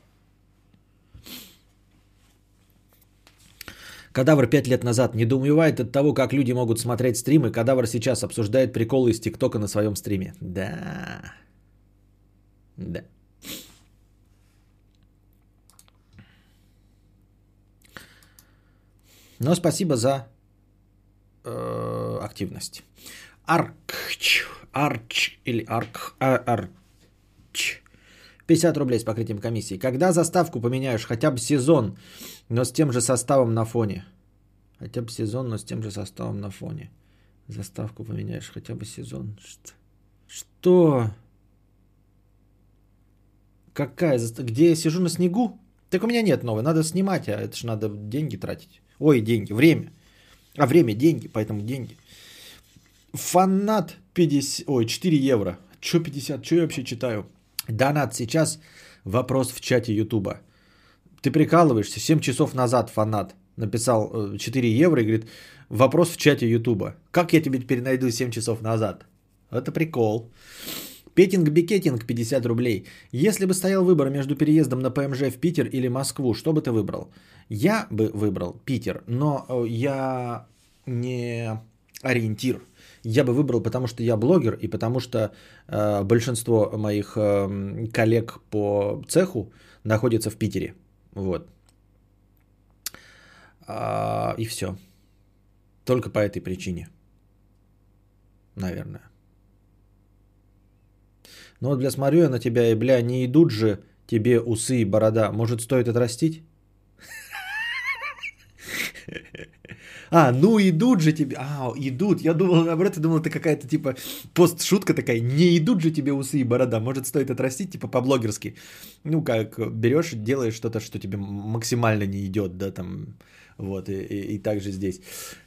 Кадавр пять лет назад недоумевает от того, как люди могут смотреть стримы. Кадавр сейчас обсуждает приколы из ТикТока на своем стриме. Да. Да. Но спасибо за э, активность. Аркч, Арч или Арк, а, Арч. 50 рублей с покрытием комиссии. Когда заставку поменяешь хотя бы сезон, но с тем же составом на фоне? Хотя бы сезон, но с тем же составом на фоне. Заставку поменяешь, хотя бы сезон. Что? Что? Какая? Где я сижу на снегу? Так у меня нет новой, надо снимать, а это же надо деньги тратить. Ой, деньги, время. А время деньги, поэтому деньги. Фанат 50, ой, 4 евро. Че 50, что я вообще читаю? Донат сейчас, вопрос в чате Ютуба. Ты прикалываешься, 7 часов назад фанат написал 4 э, евро и говорит, вопрос в чате Ютуба. Как я тебе теперь найду 7 часов назад? Это прикол. Петинг-бикетинг 50 рублей. Если бы стоял выбор между переездом на ПМЖ в Питер или Москву, что бы ты выбрал? Я бы выбрал Питер, но э, я не ориентир. Я бы выбрал, потому что я блогер и потому что э, большинство моих э, коллег по цеху находится в Питере. Вот. А, и все. Только по этой причине. Наверное. Ну вот, бля, смотрю я на тебя, и, бля, не идут же тебе усы и борода. Может, стоит отрастить? А, ну идут же тебе. А, идут. Я думал, наоборот, я думал, это какая-то типа пост-шутка такая. Не идут же тебе усы и борода. Может, стоит отрастить, типа по-блогерски. Ну, как берешь, делаешь что-то, что тебе максимально не идет, да, там. Вот, и, и, и так же здесь.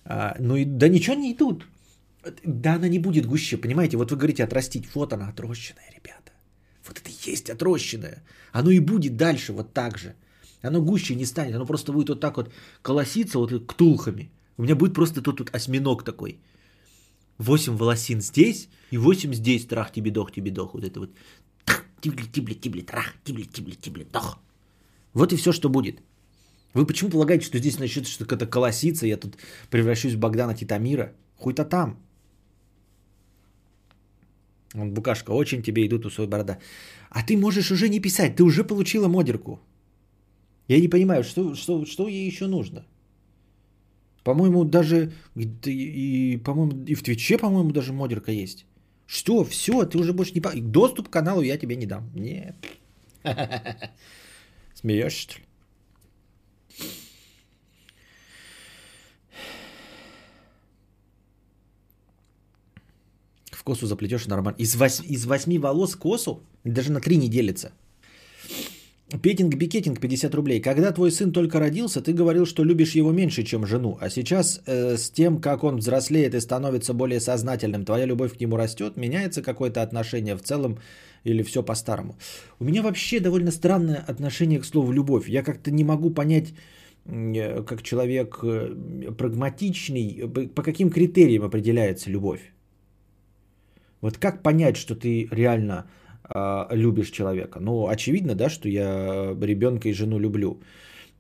А, ну, и, да ничего не идут. Да, она не будет гуще, понимаете? Вот вы говорите отрастить. Вот она отрощенная, ребята. Вот это и есть отрощенное. Оно и будет дальше вот так же. Оно гуще не станет. Оно просто будет вот так вот колоситься вот ктулхами. У меня будет просто тут, тут осьминог такой. Восемь волосин здесь и восемь здесь. Трах, тебе дох, тебе дох. Вот это вот. Тибли, тибли, тибли, трах, тибли, тибли, тибли, дох. Вот и все, что будет. Вы почему полагаете, что здесь начнет что-то колоситься, я тут превращусь в Богдана Титамира? Хуй-то там. Он, Букашка, очень тебе идут у своей борода. А ты можешь уже не писать, ты уже получила модерку. Я не понимаю, что, что, что ей еще нужно. По-моему, даже и, по-моему, и в Твиче, по-моему, даже модерка есть. Что? Все, ты уже больше не... Доступ к каналу я тебе не дам. Нет. Смеешься, что ли? косу заплетешь нормально. Из, вось, из восьми волос косу даже на три не делится. Петинг-бикетинг 50 рублей. Когда твой сын только родился, ты говорил, что любишь его меньше, чем жену. А сейчас э, с тем, как он взрослеет и становится более сознательным, твоя любовь к нему растет, меняется какое-то отношение в целом или все по-старому. У меня вообще довольно странное отношение к слову любовь. Я как-то не могу понять, э, как человек э, прагматичный, по каким критериям определяется любовь. Вот как понять, что ты реально любишь человека? Ну, очевидно, да, что я ребенка и жену люблю.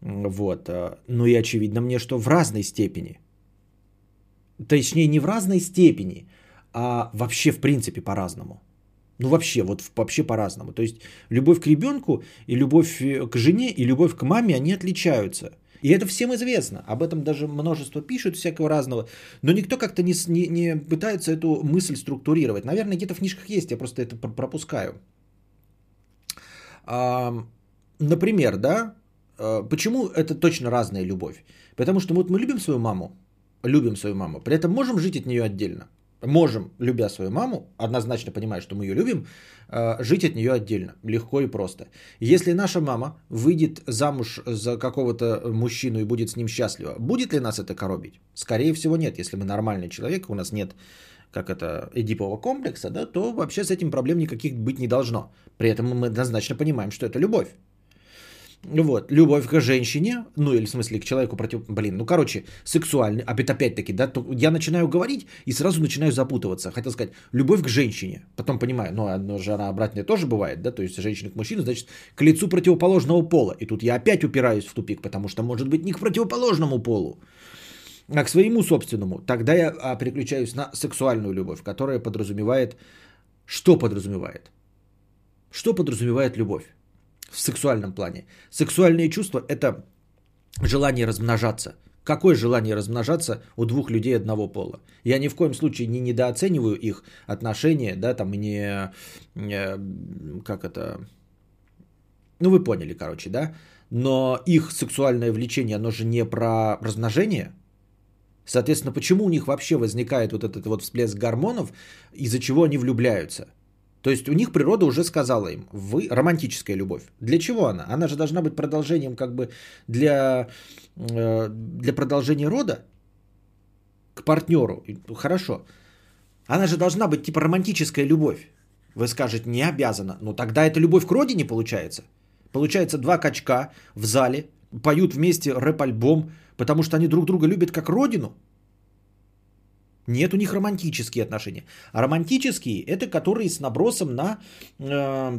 Вот. А, ну и очевидно мне, что в разной степени. Точнее, не в разной степени, а вообще в принципе по-разному. Ну вообще, вот вообще по-разному. То есть любовь к ребенку и любовь э, к жене и любовь к маме, они отличаются. И это всем известно. Об этом даже множество пишут всякого разного. Но никто как-то не, не, не пытается эту мысль структурировать. Наверное, где-то в книжках есть, я просто это пропускаю. Например, да, а, почему это точно разная любовь? Потому что вот мы любим свою маму, любим свою маму, при этом можем жить от нее отдельно можем, любя свою маму, однозначно понимая, что мы ее любим, э, жить от нее отдельно, легко и просто. Если наша мама выйдет замуж за какого-то мужчину и будет с ним счастлива, будет ли нас это коробить? Скорее всего нет, если мы нормальный человек, у нас нет как это, эдипового комплекса, да, то вообще с этим проблем никаких быть не должно. При этом мы однозначно понимаем, что это любовь. Вот, любовь к женщине, ну или в смысле к человеку против... Блин, ну короче, сексуальный, опять, опять-таки, да, то я начинаю говорить и сразу начинаю запутываться. Хотел сказать, любовь к женщине. Потом понимаю, ну, одно же она обратная тоже бывает, да, то есть женщина к мужчине, значит, к лицу противоположного пола. И тут я опять упираюсь в тупик, потому что может быть не к противоположному полу, а к своему собственному. Тогда я а, переключаюсь на сексуальную любовь, которая подразумевает... Что подразумевает? Что подразумевает любовь? В сексуальном плане. Сексуальные чувства – это желание размножаться. Какое желание размножаться у двух людей одного пола? Я ни в коем случае не недооцениваю их отношения, да, там не, как это, ну вы поняли, короче, да, но их сексуальное влечение, оно же не про размножение, Соответственно, почему у них вообще возникает вот этот вот всплеск гормонов, из-за чего они влюбляются? То есть у них природа уже сказала им, вы романтическая любовь. Для чего она? Она же должна быть продолжением как бы для, э, для продолжения рода к партнеру. Хорошо. Она же должна быть типа романтическая любовь. Вы скажете, не обязана. Но тогда это любовь к родине получается. Получается два качка в зале, поют вместе рэп-альбом, потому что они друг друга любят как родину. Нет у них романтические отношения. А романтические это которые с набросом на э,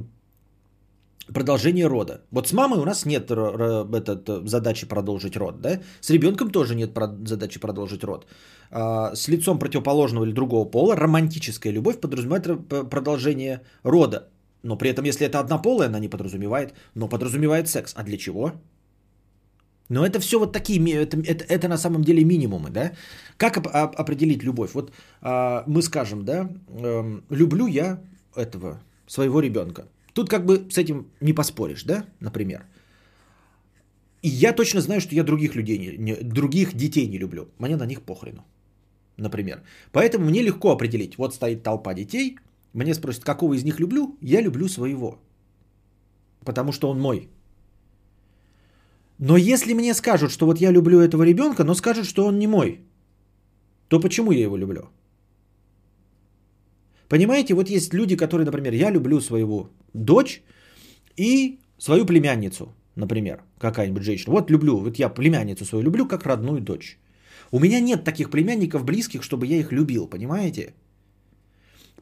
продолжение рода. Вот с мамой у нас нет этот, задачи продолжить род, да? С ребенком тоже нет задачи продолжить род. А, с лицом противоположного или другого пола романтическая любовь подразумевает продолжение рода. Но при этом, если это однополая, она не подразумевает, но подразумевает секс. А для чего? Но это все вот такие, это, это, это на самом деле минимумы, да? Как оп- определить любовь? Вот а, мы скажем, да, э, люблю я этого, своего ребенка. Тут как бы с этим не поспоришь, да, например. И я точно знаю, что я других людей, не, не, других детей не люблю. Мне на них похрену, например. Поэтому мне легко определить. Вот стоит толпа детей, мне спросят, какого из них люблю? Я люблю своего. Потому что он мой. Но если мне скажут, что вот я люблю этого ребенка, но скажут, что он не мой, то почему я его люблю? Понимаете, вот есть люди, которые, например, я люблю своего дочь и свою племянницу, например, какая-нибудь женщина. Вот люблю, вот я племянницу свою люблю как родную дочь. У меня нет таких племянников близких, чтобы я их любил, понимаете?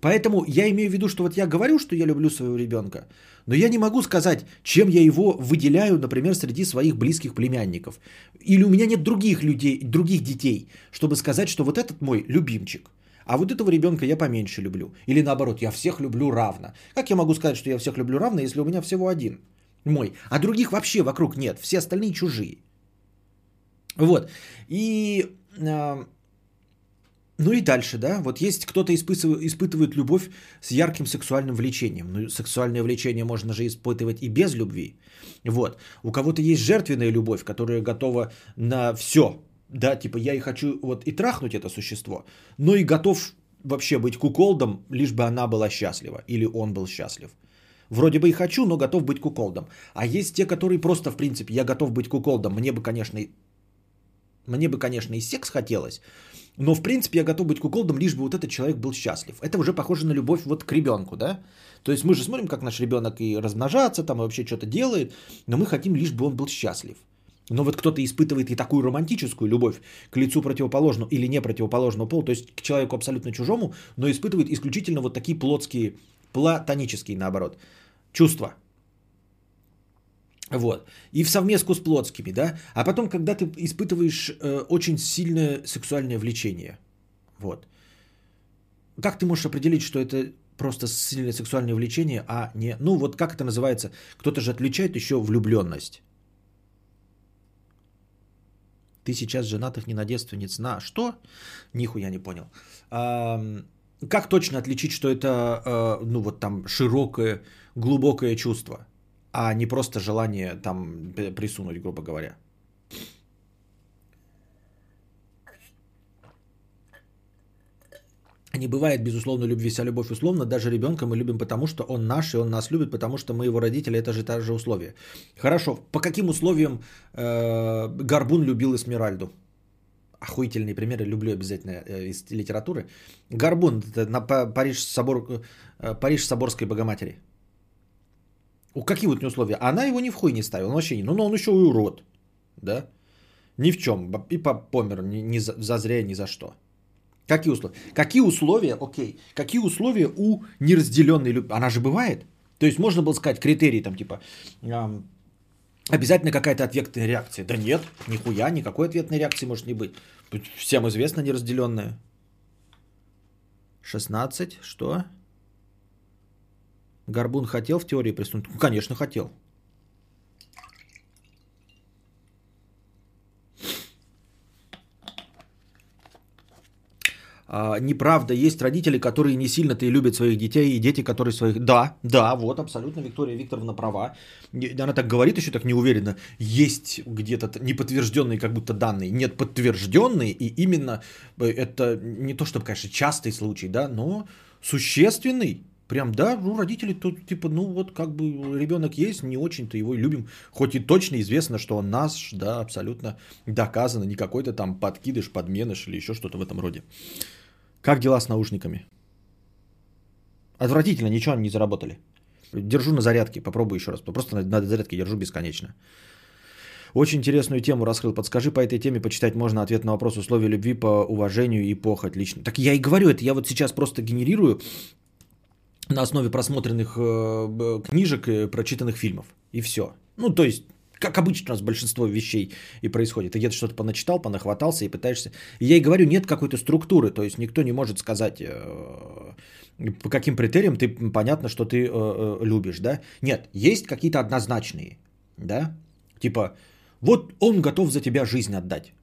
Поэтому я имею в виду, что вот я говорю, что я люблю своего ребенка, но я не могу сказать, чем я его выделяю, например, среди своих близких племянников. Или у меня нет других людей, других детей, чтобы сказать, что вот этот мой любимчик. А вот этого ребенка я поменьше люблю. Или наоборот, я всех люблю равно. Как я могу сказать, что я всех люблю равно, если у меня всего один мой, а других вообще вокруг нет, все остальные чужие. Вот. И а, ну и дальше, да, вот есть кто-то испытывает, испытывает любовь с ярким сексуальным влечением. Ну, сексуальное влечение можно же испытывать и без любви. Вот. У кого-то есть жертвенная любовь, которая готова на все. Да, типа я и хочу вот и трахнуть это существо, но и готов вообще быть куколдом, лишь бы она была счастлива или он был счастлив. Вроде бы и хочу, но готов быть куколдом. А есть те, которые просто, в принципе, я готов быть куколдом. Мне бы, конечно, мне бы, конечно, и секс хотелось, но, в принципе, я готов быть куколдом, лишь бы вот этот человек был счастлив. Это уже похоже на любовь вот к ребенку, да? То есть мы же смотрим, как наш ребенок и размножается, там и вообще что-то делает, но мы хотим лишь бы он был счастлив. Но вот кто-то испытывает и такую романтическую любовь к лицу противоположному или не противоположному полу, то есть к человеку абсолютно чужому, но испытывает исключительно вот такие плотские, платонические, наоборот, чувства. Вот. И в совместку с плотскими, да. А потом, когда ты испытываешь э, очень сильное сексуальное влечение. Вот. Как ты можешь определить, что это просто сильное сексуальное влечение, а не... Ну, вот как это называется? Кто-то же отличает еще влюбленность. Ты сейчас женатых не на девственниц. На что? Нихуя не понял. А, как точно отличить, что это, а, ну, вот там широкое, глубокое чувство? А не просто желание там присунуть, грубо говоря. Не бывает, безусловно, любви, вся любовь условно. Даже ребенка мы любим потому, что он наш, и он нас любит, потому что мы его родители, это же та же условие. Хорошо, по каким условиям э, Горбун любил Эсмеральду? Охуительные примеры, люблю обязательно э, из литературы. Горбун, это на Париж, собор, э, Париж Соборской Богоматери. У какие вот условия? Она его ни в хуй не ставила, он вообще не. Ну, но он еще и урод. Да? Ни в чем. И помер ни, ни за, за зря, ни за что. Какие условия? Какие условия, окей, какие условия у неразделенной любви? Она же бывает. То есть можно было сказать критерии там типа эм, обязательно какая-то ответная реакция. Да нет, нихуя, никакой ответной реакции может не быть. Всем известно неразделенная. 16, что? Горбун хотел в теории присутствовать? Ну, конечно, хотел. а, неправда. Есть родители, которые не сильно-то и любят своих детей, и дети, которые своих... Да, да, вот абсолютно Виктория Викторовна права. Она так говорит еще так неуверенно. Есть где-то неподтвержденные как будто данные. Нет, подтвержденные, и именно э, это не то, чтобы, конечно, частый случай, да, но существенный. Прям, да, ну, родители тут, типа, ну, вот как бы ребенок есть, не очень-то его любим. Хоть и точно известно, что он наш, да, абсолютно доказано, не какой-то там подкидыш, подменыш или еще что-то в этом роде. Как дела с наушниками? Отвратительно, ничего не заработали. Держу на зарядке, попробую еще раз. Просто на, на зарядке держу бесконечно. Очень интересную тему раскрыл. Подскажи по этой теме, почитать можно ответ на вопрос условий любви по уважению и похоть лично. Так я и говорю, это я вот сейчас просто генерирую на основе просмотренных э, книжек и прочитанных фильмов. И все. Ну, то есть, как обычно у нас большинство вещей и происходит. Ты где-то что-то поначитал, понахватался и пытаешься... Я и говорю, нет какой-то структуры. То есть, никто не может сказать, э, по каким критериям ты понятно, что ты э, любишь, да? Нет, есть какие-то однозначные, да? Типа, вот он готов за тебя жизнь отдать.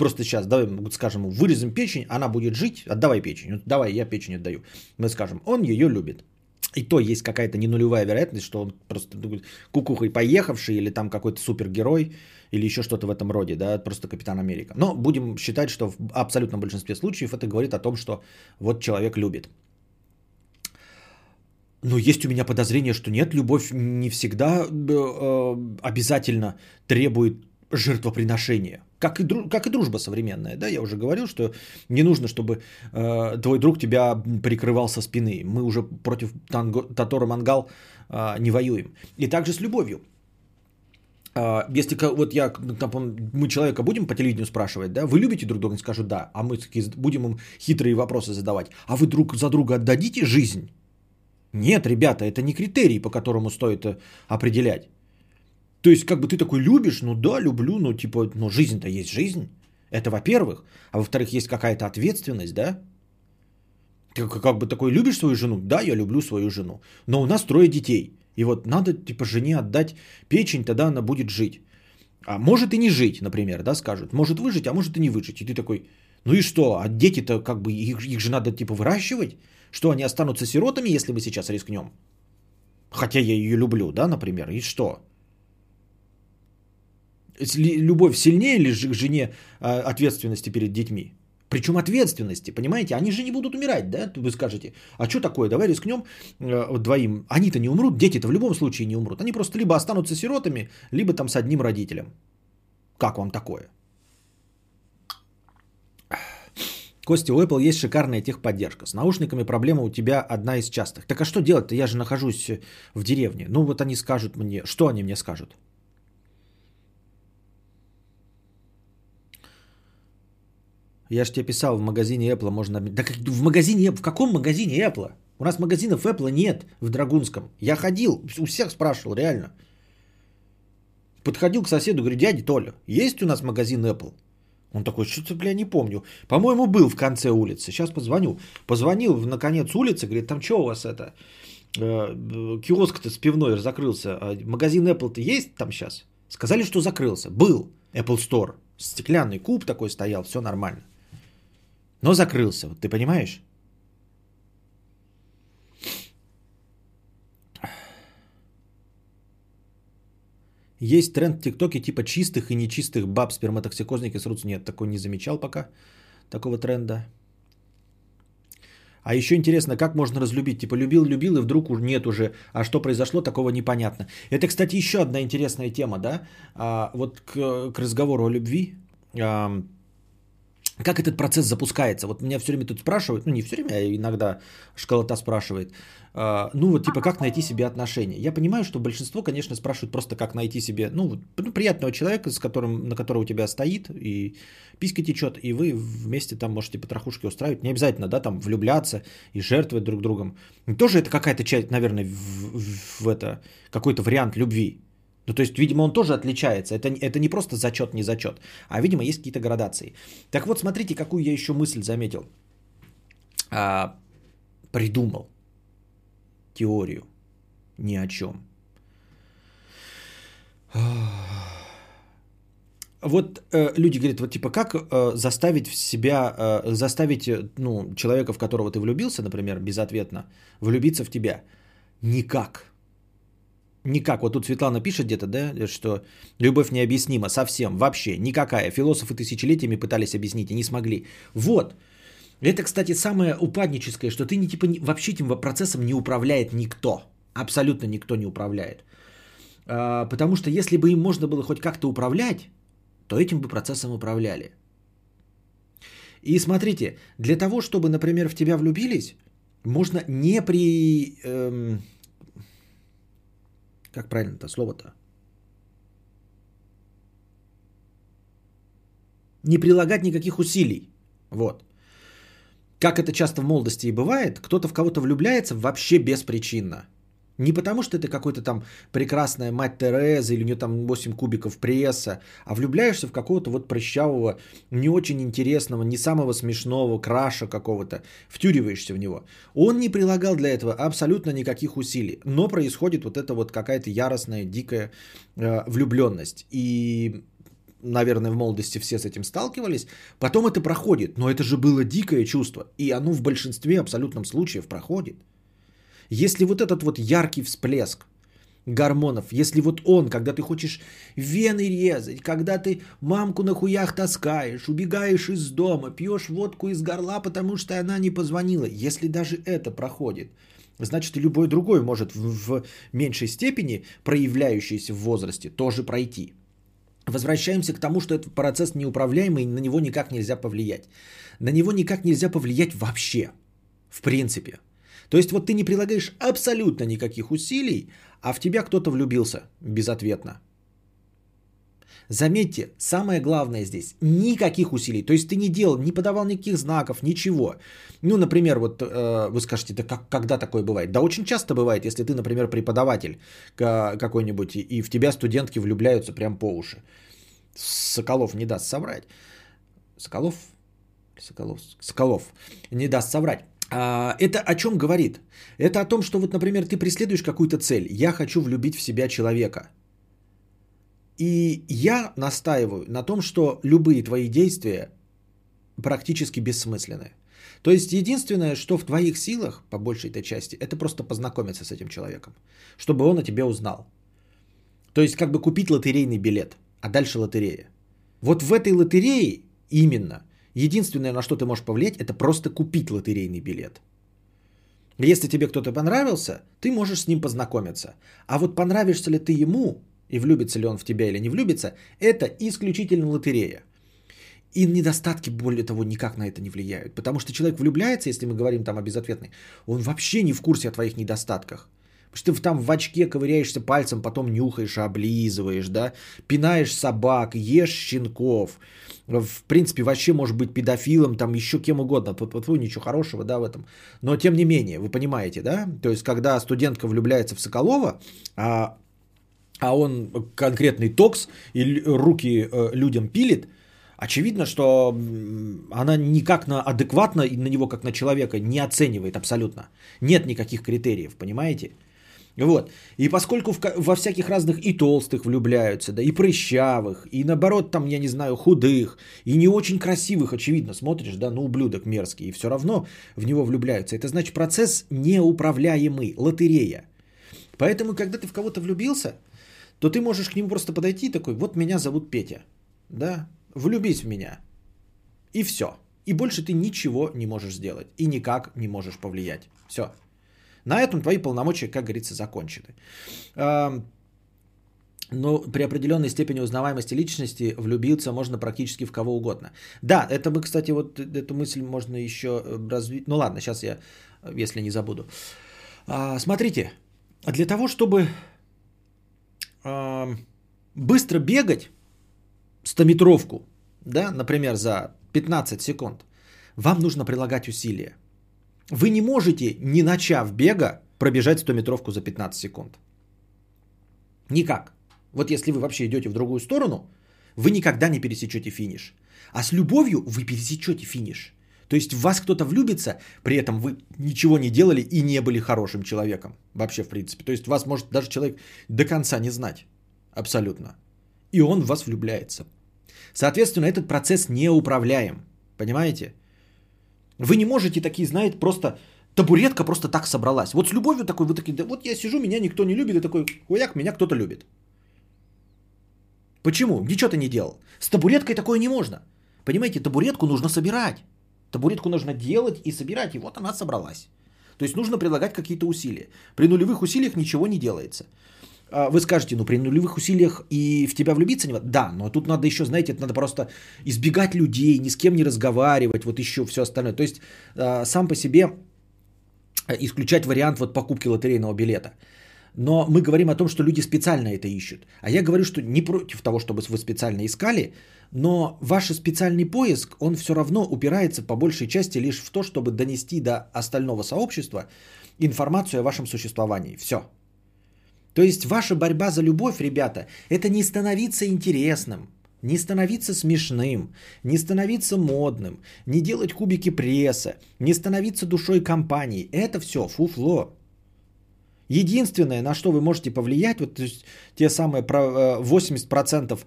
Просто сейчас, давай, скажем, вырезем печень, она будет жить, отдавай печень. Давай, я печень отдаю. Мы скажем, он ее любит. И то есть какая-то не нулевая вероятность, что он просто кукухой поехавший или там какой-то супергерой или еще что-то в этом роде, да, просто Капитан Америка. Но будем считать, что в абсолютном большинстве случаев это говорит о том, что вот человек любит. Но есть у меня подозрение, что нет, любовь не всегда э, обязательно требует жертвоприношения. Как и, как и дружба современная, да, я уже говорил, что не нужно, чтобы э, твой друг тебя прикрывал со спины. Мы уже против танго, Татора Мангал э, не воюем. И также с любовью. Э, если вот я, там, мы человека будем по телевидению спрашивать, да, вы любите друг друга? Он скажет да, а мы будем им хитрые вопросы задавать. А вы друг за друга отдадите жизнь? Нет, ребята, это не критерий, по которому стоит э, определять. То есть, как бы ты такой любишь, ну да, люблю, но типа, ну жизнь-то есть жизнь. Это во-первых. А во-вторых, есть какая-то ответственность, да? Ты как бы такой любишь свою жену? Да, я люблю свою жену. Но у нас трое детей. И вот надо, типа, жене отдать печень, тогда она будет жить. А может и не жить, например, да, скажут. Может выжить, а может и не выжить. И ты такой, ну и что? А дети-то как бы, их, их же надо, типа, выращивать? Что, они останутся сиротами, если мы сейчас рискнем? Хотя я ее люблю, да, например. И что? Любовь сильнее ли к жене а, ответственности перед детьми? Причем ответственности, понимаете? Они же не будут умирать, да? Вы скажете, а что такое, давай рискнем э, двоим. Они-то не умрут, дети-то в любом случае не умрут. Они просто либо останутся сиротами, либо там с одним родителем. Как вам такое? Костя, у Apple есть шикарная техподдержка. С наушниками проблема у тебя одна из частых. Так а что делать-то? Я же нахожусь в деревне. Ну вот они скажут мне, что они мне скажут? Я же тебе писал, в магазине Apple можно... Да как, в магазине В каком магазине Apple? У нас магазинов Apple нет в Драгунском. Я ходил, у всех спрашивал, реально. Подходил к соседу, говорю, дядя Толя, есть у нас магазин Apple? Он такой, что-то, бля, не помню. По-моему, был в конце улицы. Сейчас позвоню. Позвонил в наконец улицы, говорит, там что у вас это? Э, киоск-то с пивной закрылся. А магазин Apple-то есть там сейчас? Сказали, что закрылся. Был Apple Store. Стеклянный куб такой стоял, все нормально. Но закрылся, вот ты понимаешь? Есть тренд в ТикТоке типа чистых и нечистых баб, сперматоксикозники срутся. Нет, такой не замечал пока, такого тренда. А еще интересно, как можно разлюбить? Типа любил, любил, и вдруг уже нет уже. А что произошло, такого непонятно. Это, кстати, еще одна интересная тема, да? А, вот к, к разговору о любви. А, как этот процесс запускается? Вот меня все время тут спрашивают, ну не все время, а иногда школота спрашивает, а, ну вот типа как найти себе отношения. Я понимаю, что большинство, конечно, спрашивают просто как найти себе, ну, ну приятного человека, с которым, на которого у тебя стоит, и писька течет, и вы вместе там можете потрохушки устраивать. Не обязательно, да, там влюбляться и жертвовать друг другом. Тоже это какая-то часть, наверное, в, в, в это, какой-то вариант любви. Ну, то есть, видимо, он тоже отличается. Это, это не просто зачет, не зачет, а, видимо, есть какие-то градации. Так вот, смотрите, какую я еще мысль заметил. А, придумал теорию ни о чем. вот э, люди говорят, вот типа, как э, заставить себя, э, заставить э, ну, человека, в которого ты влюбился, например, безответно, влюбиться в тебя? Никак. Никак. Вот тут Светлана пишет где-то, да, что любовь необъяснима совсем, вообще никакая. Философы тысячелетиями пытались объяснить и не смогли. Вот. Это, кстати, самое упадническое, что ты не, типа, вообще этим процессом не управляет никто. Абсолютно никто не управляет. А, потому что если бы им можно было хоть как-то управлять, то этим бы процессом управляли. И смотрите, для того, чтобы, например, в тебя влюбились, можно не при... Эм, как правильно это слово-то? Не прилагать никаких усилий. Вот. Как это часто в молодости и бывает, кто-то в кого-то влюбляется вообще беспричинно. Не потому, что это какой-то там прекрасная мать Тереза или у нее там 8 кубиков пресса, а влюбляешься в какого-то вот прыщавого, не очень интересного, не самого смешного краша какого-то, втюриваешься в него. Он не прилагал для этого абсолютно никаких усилий, но происходит вот эта вот какая-то яростная, дикая э, влюбленность. И наверное, в молодости все с этим сталкивались. Потом это проходит, но это же было дикое чувство, и оно в большинстве абсолютном случаев проходит. Если вот этот вот яркий всплеск гормонов, если вот он, когда ты хочешь вены резать, когда ты мамку на хуях таскаешь, убегаешь из дома, пьешь водку из горла, потому что она не позвонила, если даже это проходит, значит любой другой может в меньшей степени, проявляющийся в возрасте, тоже пройти. Возвращаемся к тому, что этот процесс неуправляемый, на него никак нельзя повлиять. На него никак нельзя повлиять вообще, в принципе – то есть вот ты не прилагаешь абсолютно никаких усилий, а в тебя кто-то влюбился безответно. Заметьте, самое главное здесь, никаких усилий. То есть ты не делал, не подавал никаких знаков, ничего. Ну, например, вот э, вы скажете, да как, когда такое бывает? Да очень часто бывает, если ты, например, преподаватель какой-нибудь, и в тебя студентки влюбляются прям по уши. Соколов не даст соврать. Соколов? Соколов? Соколов не даст соврать. А, это о чем говорит? Это о том, что вот, например, ты преследуешь какую-то цель. Я хочу влюбить в себя человека. И я настаиваю на том, что любые твои действия практически бессмысленны. То есть единственное, что в твоих силах, по большей этой части, это просто познакомиться с этим человеком, чтобы он о тебе узнал. То есть как бы купить лотерейный билет, а дальше лотерея. Вот в этой лотерее именно Единственное, на что ты можешь повлиять, это просто купить лотерейный билет. Если тебе кто-то понравился, ты можешь с ним познакомиться. А вот понравишься ли ты ему, и влюбится ли он в тебя или не влюбится, это исключительно лотерея. И недостатки, более того, никак на это не влияют. Потому что человек влюбляется, если мы говорим там о безответной, он вообще не в курсе о твоих недостатках. Что ты там в очке ковыряешься пальцем, потом нюхаешь, облизываешь, да, пинаешь собак, ешь щенков. В принципе, вообще может быть педофилом, там еще кем угодно. Фу, ничего хорошего, да, в этом. Но тем не менее, вы понимаете, да? То есть, когда студентка влюбляется в Соколова, а, а он конкретный токс и руки э, людям пилит, очевидно, что она никак на адекватно и на него как на человека не оценивает абсолютно. Нет никаких критериев, понимаете? Вот. И поскольку в, во всяких разных и толстых влюбляются, да, и прыщавых, и наоборот, там, я не знаю, худых, и не очень красивых, очевидно, смотришь, да, ну, ублюдок мерзкий, и все равно в него влюбляются. Это значит процесс неуправляемый, лотерея. Поэтому, когда ты в кого-то влюбился, то ты можешь к нему просто подойти и такой, вот меня зовут Петя, да, влюбись в меня. И все. И больше ты ничего не можешь сделать. И никак не можешь повлиять. Все. На этом твои полномочия, как говорится, закончены. Но при определенной степени узнаваемости личности влюбиться можно практически в кого угодно. Да, это мы, кстати, вот эту мысль можно еще э, развить. Ну ладно, сейчас я, если не забуду. А, смотрите, для того, чтобы быстро бегать 100-метровку, да, например, за 15 секунд, вам нужно прилагать усилия. Вы не можете, не начав бега, пробежать 100-метровку за 15 секунд. Никак. Вот если вы вообще идете в другую сторону, вы никогда не пересечете финиш. А с любовью вы пересечете финиш. То есть в вас кто-то влюбится, при этом вы ничего не делали и не были хорошим человеком. Вообще, в принципе. То есть вас может даже человек до конца не знать. Абсолютно. И он в вас влюбляется. Соответственно, этот процесс не управляем. Понимаете? Вы не можете такие, знаете, просто табуретка просто так собралась. Вот с любовью такой, вы такие, да вот я сижу, меня никто не любит, и такой, хуяк, меня кто-то любит. Почему? Ничего ты не делал. С табуреткой такое не можно. Понимаете, табуретку нужно собирать. Табуретку нужно делать и собирать, и вот она собралась. То есть нужно прилагать какие-то усилия. При нулевых усилиях ничего не делается. А, вы скажете, ну при нулевых усилиях и в тебя влюбиться не Да, но тут надо еще, знаете, это надо просто избегать людей, ни с кем не разговаривать, вот еще все остальное. То есть а, сам по себе а, исключать вариант вот покупки лотерейного билета. Но мы говорим о том, что люди специально это ищут. А я говорю, что не против того, чтобы вы специально искали, но ваш специальный поиск, он все равно упирается по большей части лишь в то, чтобы донести до остального сообщества информацию о вашем существовании. Все. То есть ваша борьба за любовь, ребята, это не становиться интересным, не становиться смешным, не становиться модным, не делать кубики пресса, не становиться душой компании. Это все фуфло. Единственное, на что вы можете повлиять, вот то есть, те самые 80%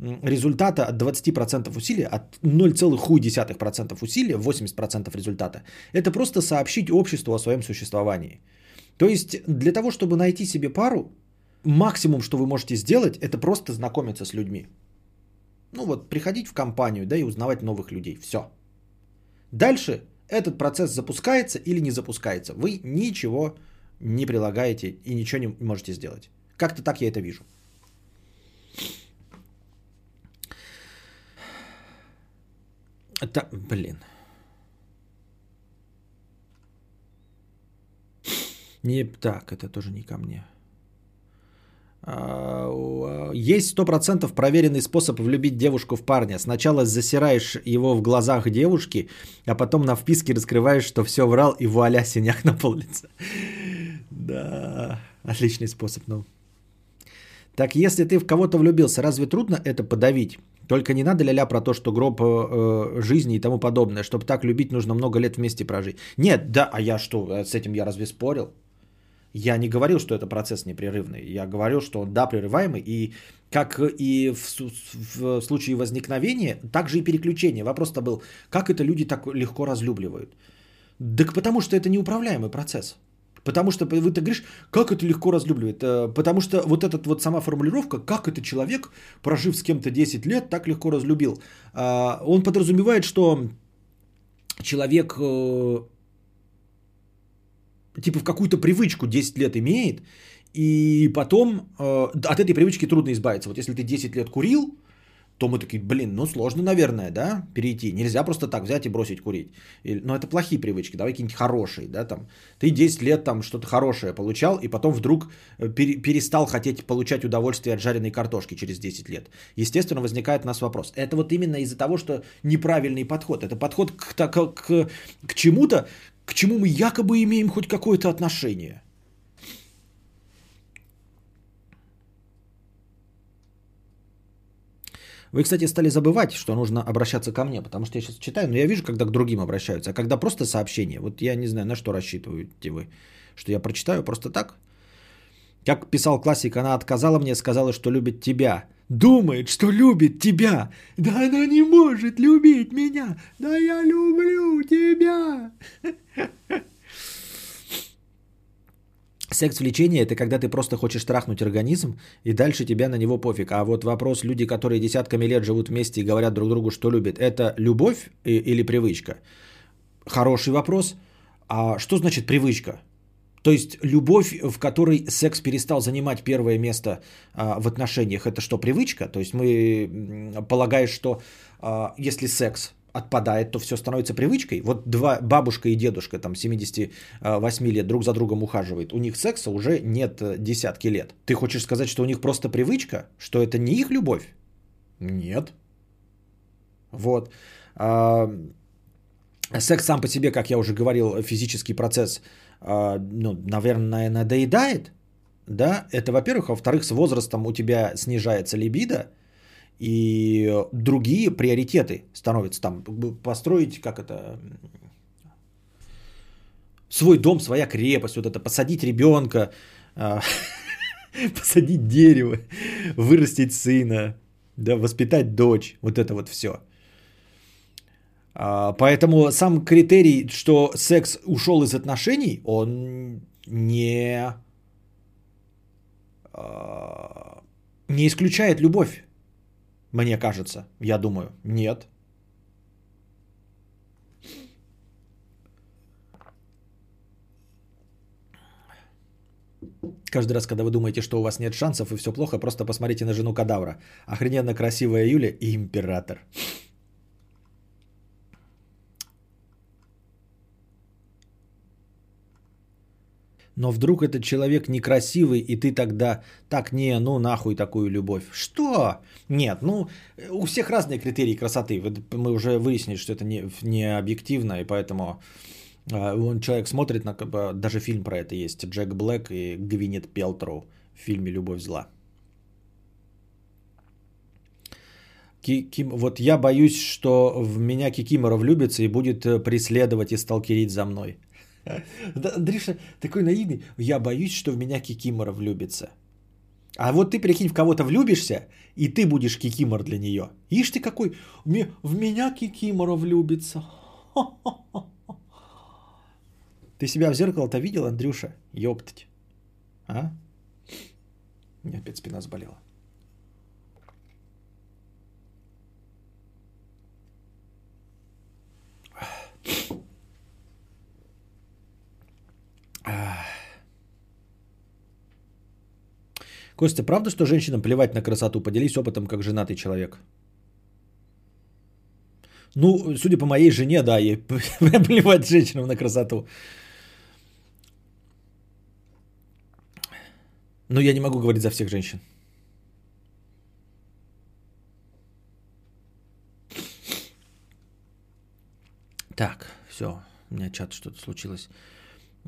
э, результата от 20% усилия, от 0,1% усилия, 80% результата, это просто сообщить обществу о своем существовании. То есть для того, чтобы найти себе пару, максимум, что вы можете сделать, это просто знакомиться с людьми. Ну вот, приходить в компанию, да, и узнавать новых людей. Все. Дальше этот процесс запускается или не запускается. Вы ничего не прилагаете и ничего не можете сделать. Как-то так я это вижу. Это, блин. Не так, это тоже не ко мне. А, есть 100% проверенный способ влюбить девушку в парня. Сначала засираешь его в глазах девушки, а потом на вписке раскрываешь, что все врал, и вуаля, синяк на пол лица. Да, отличный способ, ну. Так если ты в кого-то влюбился, разве трудно это подавить? Только не надо ля-ля про то, что гроб э, жизни и тому подобное. Чтобы так любить, нужно много лет вместе прожить. Нет, да, а я что, с этим я разве спорил? Я не говорил, что это процесс непрерывный. Я говорил, что он, да, прерываемый. И как и в, в случае возникновения, так же и переключения. Вопрос-то был, как это люди так легко разлюбливают? Так потому что это неуправляемый процесс. Потому что вы так говоришь, как это легко разлюбливает. Э, потому что вот эта вот сама формулировка, как это человек, прожив с кем-то 10 лет, так легко разлюбил. А, он подразумевает, что человек э, типа в какую-то привычку 10 лет имеет, и потом э, от этой привычки трудно избавиться. Вот если ты 10 лет курил, то мы такие, блин, ну сложно, наверное, да, перейти. Нельзя просто так взять и бросить курить. Или, но это плохие привычки, давай какие-нибудь хорошие, да, там. Ты 10 лет там что-то хорошее получал, и потом вдруг э, перестал хотеть получать удовольствие от жареной картошки через 10 лет. Естественно, возникает у нас вопрос. Это вот именно из-за того, что неправильный подход. Это подход к, к, к, к чему-то, к чему мы якобы имеем хоть какое-то отношение. Вы, кстати, стали забывать, что нужно обращаться ко мне, потому что я сейчас читаю, но я вижу, когда к другим обращаются. А когда просто сообщение, вот я не знаю, на что рассчитываете вы, что я прочитаю просто так. Как писал классик, она отказала мне, сказала, что любит тебя. Думает, что любит тебя. Да она не может любить меня. Да я люблю тебя. Секс влечение это когда ты просто хочешь трахнуть организм, и дальше тебя на него пофиг. А вот вопрос, люди, которые десятками лет живут вместе и говорят друг другу, что любят, это любовь или привычка? Хороший вопрос. А что значит привычка? То есть любовь, в которой секс перестал занимать первое место а, в отношениях, это что, привычка? То есть мы полагаем, что а, если секс отпадает, то все становится привычкой. Вот два бабушка и дедушка там 78 лет друг за другом ухаживают. У них секса уже нет э, десятки лет. Ты хочешь сказать, что у них просто привычка? Что это не их любовь? Нет. Вот. А, секс сам по себе, как я уже говорил, физический процесс, а, ну, наверное, надоедает. Да, это во-первых. А во-вторых, с возрастом у тебя снижается либидо, и другие приоритеты становятся там. Построить, как это, свой дом, своя крепость, вот это, посадить ребенка, а, посадить дерево, вырастить сына, да, воспитать дочь, вот это вот все. А, поэтому сам критерий, что секс ушел из отношений, он не, а, не исключает любовь, мне кажется, я думаю. Нет. Каждый раз, когда вы думаете, что у вас нет шансов и все плохо, просто посмотрите на жену кадавра. Охрененно красивая Юля и император. Но вдруг этот человек некрасивый, и ты тогда так не, ну нахуй такую любовь. Что? Нет, ну у всех разные критерии красоты. Мы уже выяснили, что это не, не объективно, и поэтому а, он человек смотрит на, даже фильм про это есть, Джек Блэк и Гвинет Пелтроу в фильме «Любовь зла». Ким, вот я боюсь, что в меня Кикимора влюбится и будет э, преследовать и сталкерить за мной. Да, Андриша такой наивный. Я боюсь, что в меня Кикимора влюбится. А вот ты, прикинь, в кого-то влюбишься, и ты будешь Кикимор для нее. Ишь ты какой, в меня Кикимора влюбится. Ты себя в зеркало-то видел, Андрюша? Ёптать. А? У меня опять спина заболела. Костя, правда, что женщинам плевать на красоту? Поделись опытом как женатый человек. Ну, судя по моей жене, да, ей плевать женщинам на красоту. Но я не могу говорить за всех женщин. Так, все, у меня чат что-то случилось.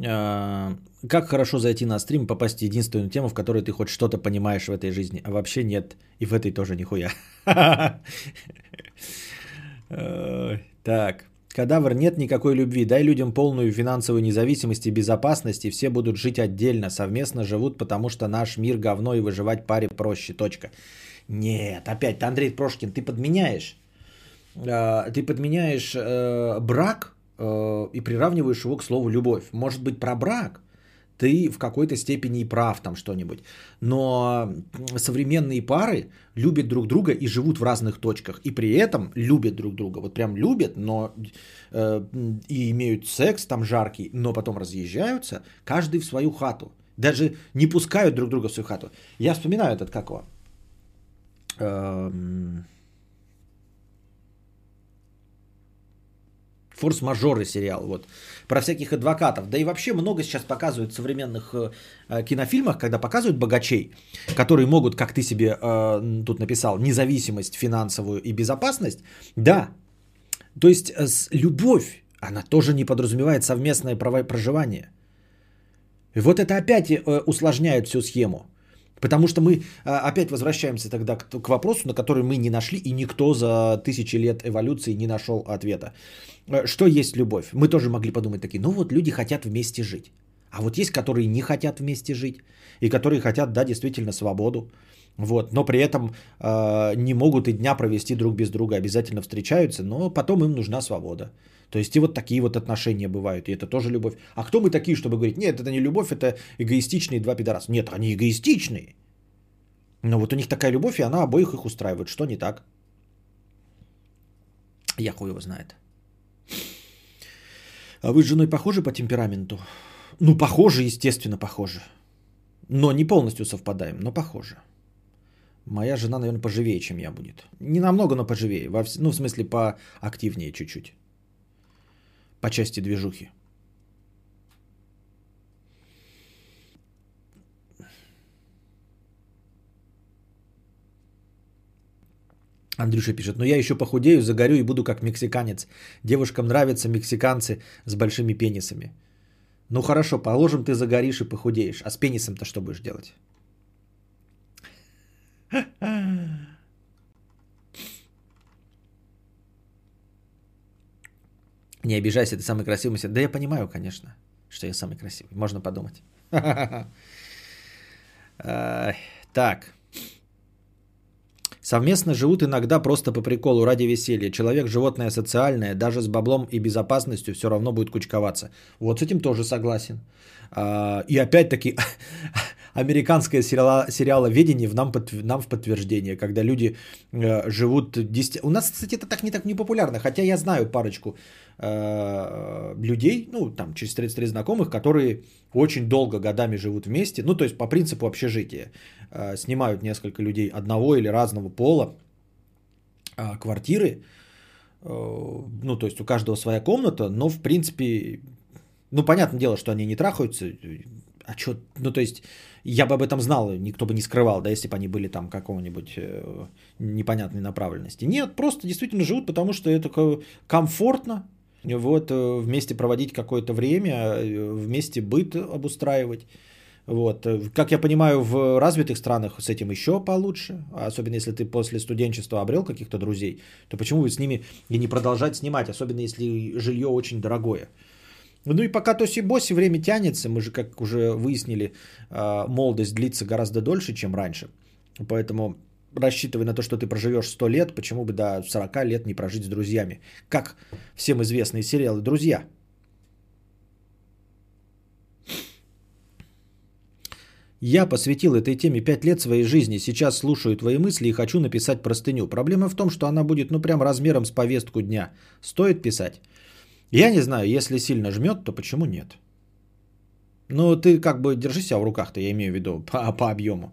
А, как хорошо зайти на стрим, попасть в единственную тему, в которой ты хоть что-то понимаешь в этой жизни, а вообще нет, и в этой тоже нихуя. Так, кадавр, нет никакой любви, дай людям полную финансовую независимость и безопасность, и все будут жить отдельно, совместно живут, потому что наш мир говно и выживать паре проще, точка. Нет, опять, Андрей Прошкин, ты подменяешь, а, ты подменяешь э, брак Э, и приравниваешь его к слову любовь. Может быть, про брак ты в какой-то степени и прав там что-нибудь. Но современные пары любят друг друга и живут в разных точках. И при этом любят друг друга. Вот прям любят, но э, и имеют секс там жаркий, но потом разъезжаются, каждый в свою хату. Даже не пускают друг друга в свою хату. Я вспоминаю этот, как его? Эм... Форс-мажоры сериал, вот, про всяких адвокатов. Да и вообще много сейчас показывают в современных э, э, кинофильмах, когда показывают богачей, которые могут, как ты себе э, тут написал, независимость финансовую и безопасность. Да, то есть э, любовь, она тоже не подразумевает совместное проживание. И вот это опять э, усложняет всю схему. Потому что мы а, опять возвращаемся тогда к, вопросу, на который мы не нашли, и никто за тысячи лет эволюции не нашел ответа. Э, что есть любовь? Мы тоже могли подумать такие, ну вот люди хотят вместе жить. А вот есть, которые не хотят вместе жить, и которые хотят, да, действительно свободу. Вот, но при этом э, не могут и дня провести друг без друга, обязательно встречаются, но потом им нужна свобода. То есть и вот такие вот отношения бывают, и это тоже любовь. А кто мы такие, чтобы говорить, нет, это не любовь, это эгоистичные два пидораса. Нет, они эгоистичные. Но вот у них такая любовь, и она обоих их устраивает. Что не так? Я хуй его знает. А вы с женой похожи по темпераменту? Ну, похожи, естественно, похожи. Но не полностью совпадаем, но похожи. Моя жена, наверное, поживее, чем я будет. Не намного, но поживее. Во, ну, в смысле, поактивнее чуть-чуть по части движухи. Андрюша пишет, но я еще похудею, загорю и буду как мексиканец. Девушкам нравятся мексиканцы с большими пенисами. Ну хорошо, положим, ты загоришь и похудеешь. А с пенисом-то что будешь делать? Не обижайся, ты самый красивый. Да я понимаю, конечно, что я самый красивый. Можно подумать. Так. Совместно живут иногда просто по приколу, ради веселья. Человек животное социальное, даже с баблом и безопасностью все равно будет кучковаться. Вот с этим тоже согласен. А, и опять-таки, американское сериала, сериаловедение в нам, нам в подтверждение, когда люди э, живут 10... У нас, кстати, это так не так не популярно, хотя я знаю парочку э, людей, ну, там, через 33 знакомых, которые очень долго годами живут вместе, ну, то есть по принципу общежития. Э, снимают несколько людей одного или разного пола э, квартиры, э, ну, то есть у каждого своя комната, но, в принципе, ну, понятное дело, что они не трахаются, а что, ну, то есть, я бы об этом знал, никто бы не скрывал, да, если бы они были там какого-нибудь э, непонятной направленности. Нет, просто действительно живут, потому что это комфортно, вот, э, вместе проводить какое-то время, э, вместе быт обустраивать. Вот. Как я понимаю, в развитых странах с этим еще получше, особенно если ты после студенчества обрел каких-то друзей, то почему бы с ними и не продолжать снимать, особенно если жилье очень дорогое. Ну и пока тоси-боси время тянется, мы же, как уже выяснили, а, молодость длится гораздо дольше, чем раньше. Поэтому рассчитывай на то, что ты проживешь 100 лет, почему бы до 40 лет не прожить с друзьями. Как всем известные сериалы «Друзья». Я посвятил этой теме 5 лет своей жизни, сейчас слушаю твои мысли и хочу написать простыню. Проблема в том, что она будет ну прям размером с повестку дня. Стоит писать? Я не знаю, если сильно жмет, то почему нет? Ну, ты как бы держи себя в руках-то, я имею в виду, по, по объему.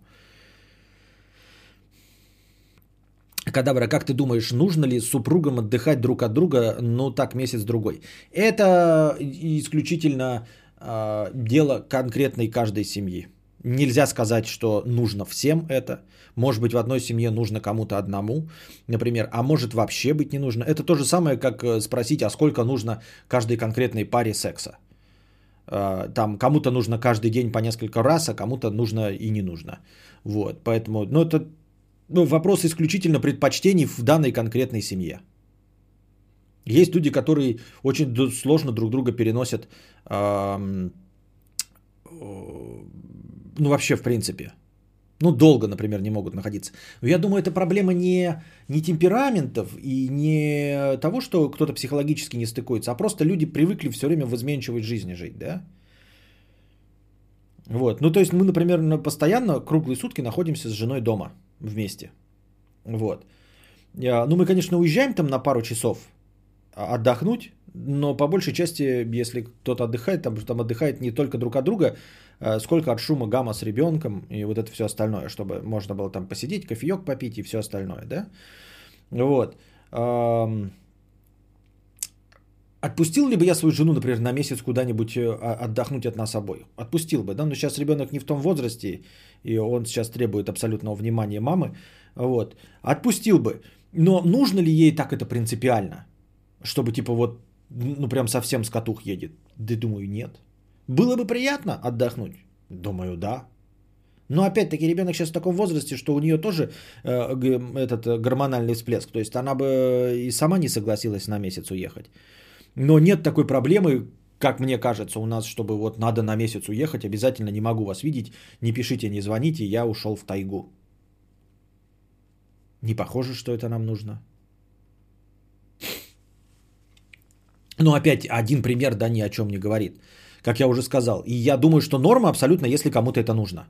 Кадабра, как ты думаешь, нужно ли супругам отдыхать друг от друга, ну так месяц-другой? Это исключительно э, дело конкретной каждой семьи. Нельзя сказать, что нужно всем это. Может быть, в одной семье нужно кому-то одному, например, а может вообще быть не нужно. Это то же самое, как э, спросить, а сколько нужно каждой конкретной паре секса. Э, там кому-то нужно каждый день по несколько раз, а кому-то нужно и не нужно. Вот, поэтому, ну, это ну, вопрос исключительно предпочтений в данной конкретной семье. Есть люди, которые очень сложно друг друга переносят, ну, вообще, в принципе ну, долго, например, не могут находиться. Но я думаю, это проблема не, не темпераментов и не того, что кто-то психологически не стыкуется, а просто люди привыкли все время в изменчивой жизни жить, да? Вот, ну то есть мы, например, постоянно круглые сутки находимся с женой дома вместе. Вот. Ну мы, конечно, уезжаем там на пару часов отдохнуть, но по большей части, если кто-то отдыхает, там, там отдыхает не только друг от друга, сколько от шума гамма с ребенком и вот это все остальное, чтобы можно было там посидеть, кофеек попить и все остальное, да? Вот. Отпустил ли бы я свою жену, например, на месяц куда-нибудь э, отдохнуть от нас обоих? Отпустил бы, да? Но сейчас ребенок не в том возрасте, и он сейчас требует абсолютного внимания мамы. Вот. Отпустил бы. Но нужно ли ей так это принципиально? Чтобы типа вот ну прям совсем скотух едет. Да думаю, нет. Было бы приятно отдохнуть? Думаю, да. Но опять-таки ребенок сейчас в таком возрасте, что у нее тоже э, этот э, гормональный всплеск. То есть она бы и сама не согласилась на месяц уехать. Но нет такой проблемы, как мне кажется, у нас, чтобы вот надо на месяц уехать, обязательно не могу вас видеть, не пишите, не звоните, я ушел в тайгу. Не похоже, что это нам нужно. Но опять один пример, да, ни о чем не говорит. Как я уже сказал. И я думаю, что норма абсолютно, если кому-то это нужно.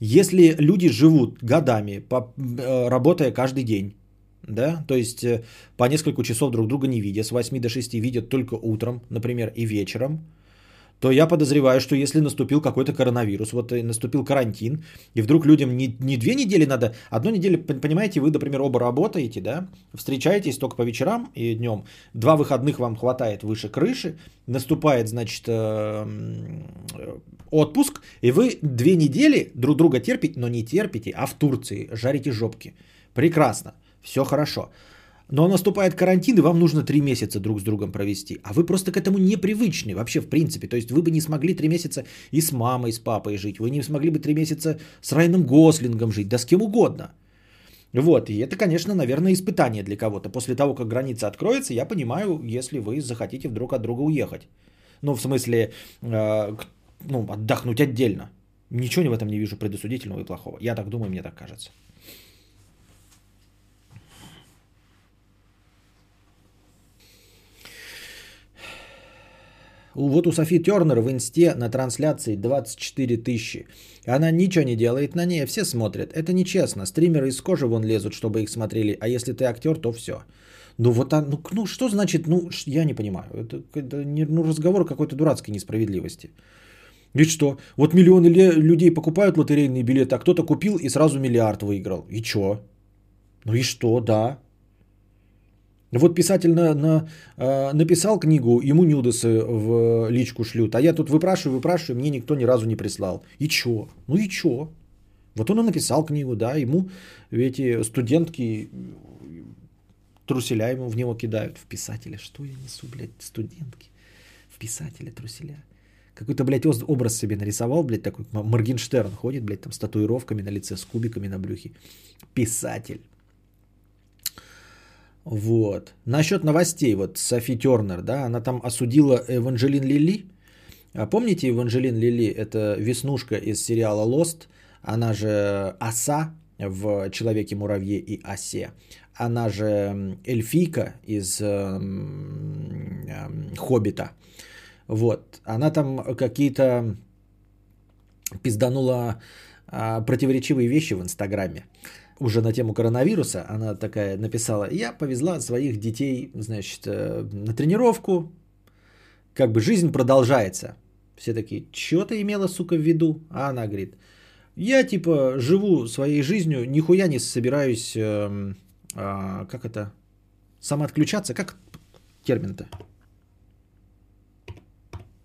Если люди живут годами, э, работая каждый день, да, то есть э, по несколько часов друг друга не видя, с 8 до 6 видят только утром, например, и вечером – то я подозреваю, что если наступил какой-то коронавирус, вот наступил карантин, и вдруг людям не, не две недели надо, одну неделю, понимаете, вы, например, оба работаете, да, встречаетесь только по вечерам и днем, два выходных вам хватает выше крыши, наступает, значит, э, отпуск, и вы две недели друг друга терпите, но не терпите, а в Турции жарите жопки. Прекрасно, все хорошо. Но наступает карантин, и вам нужно три месяца друг с другом провести. А вы просто к этому непривычны вообще в принципе. То есть вы бы не смогли три месяца и с мамой, с папой жить. Вы не смогли бы три месяца с Райаном Гослингом жить. Да с кем угодно. Вот, и это, конечно, наверное, испытание для кого-то. После того, как граница откроется, я понимаю, если вы захотите вдруг от друга уехать. Ну, в смысле, э, ну, отдохнуть отдельно. Ничего в этом не вижу предосудительного и плохого. Я так думаю, мне так кажется. Вот у Софи Тернер в инсте на трансляции 24 тысячи. Она ничего не делает на ней, все смотрят. Это нечестно. Стримеры из кожи вон лезут, чтобы их смотрели. А если ты актер, то все. Ну вот, а, ну, ну что значит, ну я не понимаю. Это, это не, ну, разговор какой-то дурацкой несправедливости. Ведь что? Вот миллионы людей покупают лотерейные билеты, а кто-то купил и сразу миллиард выиграл. И что? Ну и что, да. Вот писатель на, на, э, написал книгу, ему нюдосы в личку шлют, а я тут выпрашиваю, выпрашиваю, мне никто ни разу не прислал. И чё? Ну и чё? Вот он и написал книгу, да, ему эти студентки труселя ему в него кидают. В писателя, что я несу, блядь, студентки? В писателя труселя. Какой-то, блядь, образ себе нарисовал, блядь, такой Моргенштерн ходит, блядь, там с татуировками на лице, с кубиками на брюхе. Писатель. Вот. Насчет новостей, вот Софи Тернер, да, она там осудила Эванжелин Лили. А помните Эванжелин Лили? Это веснушка из сериала Lost. Она же оса в Человеке-муравье и осе. Она же эльфийка из э, э, Хоббита. Вот. Она там какие-то пизданула э, противоречивые вещи в Инстаграме уже на тему коронавируса, она такая написала, я повезла своих детей, значит, э, на тренировку, как бы жизнь продолжается. Все такие, что ты имела, сука, в виду? А она говорит, я типа живу своей жизнью, нихуя не собираюсь, э, э, как это, самоотключаться, как термин-то?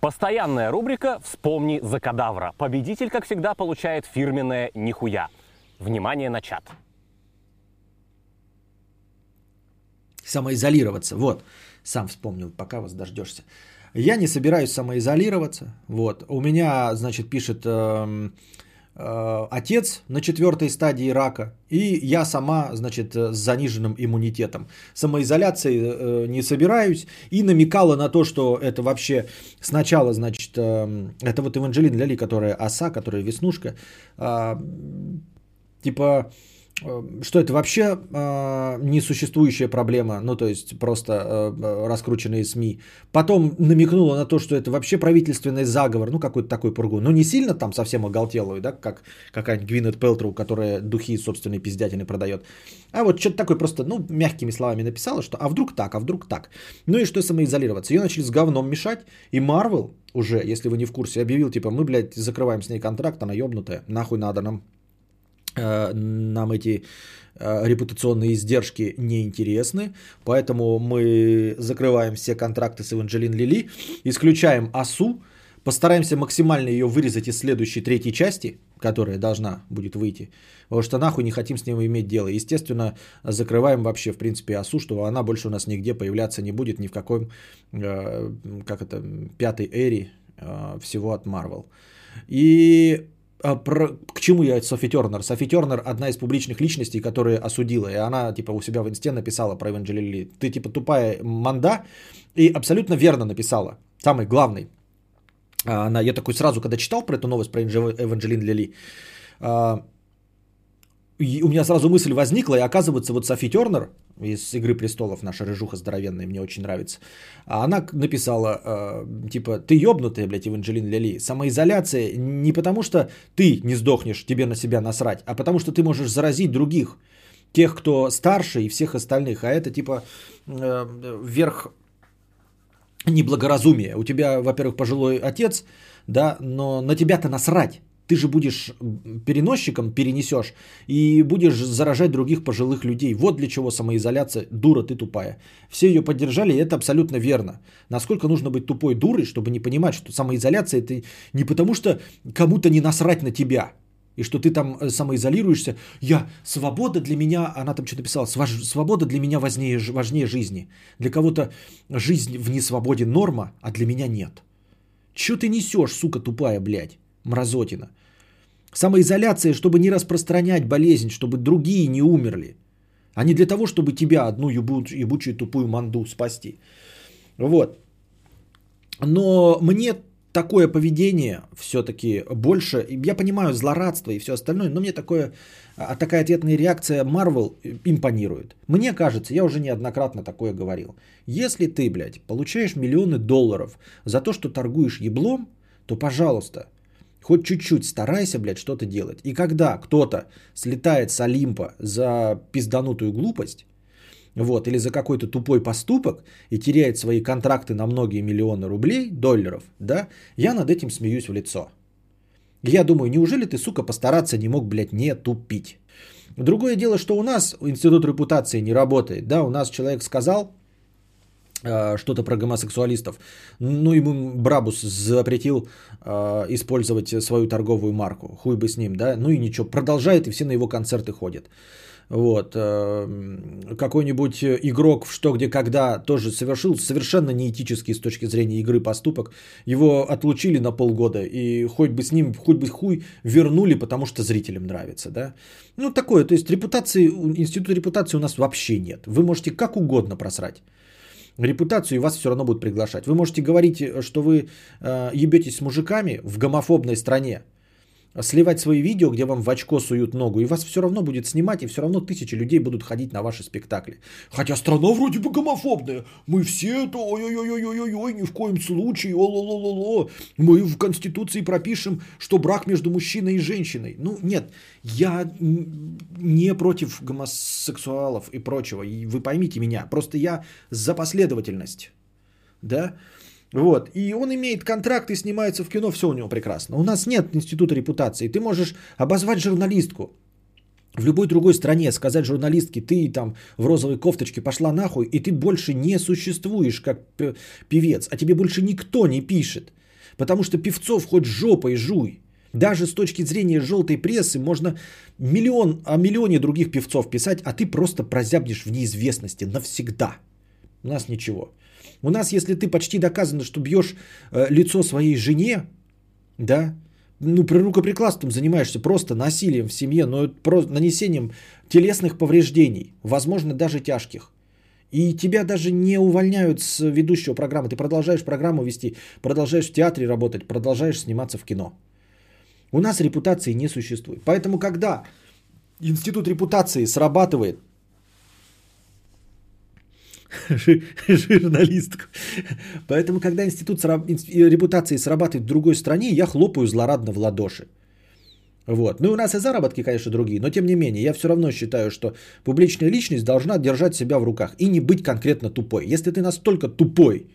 Постоянная рубрика «Вспомни за кадавра». Победитель, как всегда, получает фирменное «Нихуя». Внимание на чат. Самоизолироваться. Вот, сам вспомнил, пока вас дождешься. Я не собираюсь самоизолироваться. Вот, у меня, значит, пишет э, э, отец на четвертой стадии рака, и я сама, значит, с заниженным иммунитетом. Самоизоляции э, не собираюсь и намекала на то, что это вообще сначала, значит, э, это вот Эванжелин Ляли, которая оса, которая веснушка, э, типа, что это вообще э, несуществующая проблема, ну то есть просто э, раскрученные СМИ. Потом намекнула на то, что это вообще правительственный заговор, ну какой-то такой пургу. Ну не сильно там совсем оголтелую, да, как какая-нибудь Гвинет Пелтроу, которая духи собственной пиздятины продает. А вот что-то такое просто, ну, мягкими словами написала, что а вдруг так, а вдруг так. Ну и что самоизолироваться? Ее начали с говном мешать, и Марвел уже, если вы не в курсе, объявил, типа, мы, блядь, закрываем с ней контракт, она ебнутая, нахуй надо нам Э, нам эти э, репутационные издержки не интересны, поэтому мы закрываем все контракты с Эванжелин Лили, исключаем АСУ, постараемся максимально ее вырезать из следующей третьей части, которая должна будет выйти, потому что нахуй не хотим с ним иметь дело. Естественно, закрываем вообще, в принципе, АСУ, что она больше у нас нигде появляться не будет, ни в какой, э, как это, пятой эре всего от Marvel. И а, про, к чему я Софи Тернер? Софи Тернер одна из публичных личностей, которая осудила, и она типа у себя в инсте написала про Эванджелили. Ты типа тупая манда, и абсолютно верно написала. Самый главный. А, она, я такой сразу, когда читал про эту новость про Эванджелин Лили, и у меня сразу мысль возникла, и оказывается, вот Софи Тернер из «Игры престолов», наша рыжуха здоровенная, мне очень нравится, а она написала, э, типа, ты ебнутая, блядь, Эванжелин Лили, самоизоляция не потому, что ты не сдохнешь, тебе на себя насрать, а потому, что ты можешь заразить других, тех, кто старше и всех остальных, а это, типа, э, верх неблагоразумия. У тебя, во-первых, пожилой отец, да, но на тебя-то насрать. Ты же будешь переносчиком, перенесешь и будешь заражать других пожилых людей. Вот для чего самоизоляция. Дура ты тупая. Все ее поддержали, и это абсолютно верно. Насколько нужно быть тупой дурой, чтобы не понимать, что самоизоляция это не потому, что кому-то не насрать на тебя. И что ты там э, самоизолируешься. Я, свобода для меня, она там что-то писала, свобода для меня важнее, важнее жизни. Для кого-то жизнь в несвободе норма, а для меня нет. Че ты несешь, сука тупая, блядь, мразотина? Самоизоляция, чтобы не распространять болезнь, чтобы другие не умерли. А не для того, чтобы тебя, одну ебучую тупую манду спасти. Вот. Но мне такое поведение все-таки больше, я понимаю злорадство и все остальное, но мне такое, а такая ответная реакция Marvel импонирует. Мне кажется, я уже неоднократно такое говорил. Если ты, блядь, получаешь миллионы долларов за то, что торгуешь еблом, то, пожалуйста, хоть чуть-чуть старайся, блядь, что-то делать. И когда кто-то слетает с Олимпа за пизданутую глупость, вот, или за какой-то тупой поступок и теряет свои контракты на многие миллионы рублей, долларов, да, я над этим смеюсь в лицо. Я думаю, неужели ты, сука, постараться не мог, блядь, не тупить? Другое дело, что у нас институт репутации не работает, да, у нас человек сказал, что-то про гомосексуалистов. Ну, ему Брабус запретил э, использовать свою торговую марку. Хуй бы с ним, да. Ну и ничего, продолжает, и все на его концерты ходят. Вот. Э, какой-нибудь игрок в что, где, когда тоже совершил совершенно неэтический с точки зрения игры поступок. Его отлучили на полгода, и хоть бы с ним, хоть бы хуй вернули, потому что зрителям нравится, да. Ну, такое, то есть репутации, института репутации у нас вообще нет. Вы можете как угодно просрать репутацию, и вас все равно будут приглашать. Вы можете говорить, что вы э, ебетесь с мужиками в гомофобной стране, сливать свои видео, где вам в очко суют ногу, и вас все равно будет снимать, и все равно тысячи людей будут ходить на ваши спектакли. Хотя страна вроде бы гомофобная. Мы все это, ой-ой-ой-ой-ой, ни в коем случае, о-ло-ло-ло-ло. Мы в Конституции пропишем, что брак между мужчиной и женщиной. Ну, нет, я не против гомосексуалов и прочего. И вы поймите меня, просто я за последовательность. Да? Вот. И он имеет контракт и снимается в кино, все у него прекрасно. У нас нет института репутации. Ты можешь обозвать журналистку в любой другой стране, сказать журналистке, ты там в розовой кофточке пошла нахуй, и ты больше не существуешь как певец, а тебе больше никто не пишет. Потому что певцов хоть жопой жуй. Даже с точки зрения желтой прессы можно миллион, о миллионе других певцов писать, а ты просто прозябнешь в неизвестности навсегда. У нас ничего. У нас, если ты почти доказано, что бьешь э, лицо своей жене, да, ну, при рукоприкладством занимаешься просто насилием в семье, но просто нанесением телесных повреждений, возможно, даже тяжких. И тебя даже не увольняют с ведущего программы. Ты продолжаешь программу вести, продолжаешь в театре работать, продолжаешь сниматься в кино. У нас репутации не существует. Поэтому, когда институт репутации срабатывает журналистку. Поэтому, когда институт репутации срабатывает в другой стране, я хлопаю злорадно в ладоши. Вот. Ну и у нас и заработки, конечно, другие, но тем не менее, я все равно считаю, что публичная личность должна держать себя в руках и не быть конкретно тупой. Если ты настолько тупой,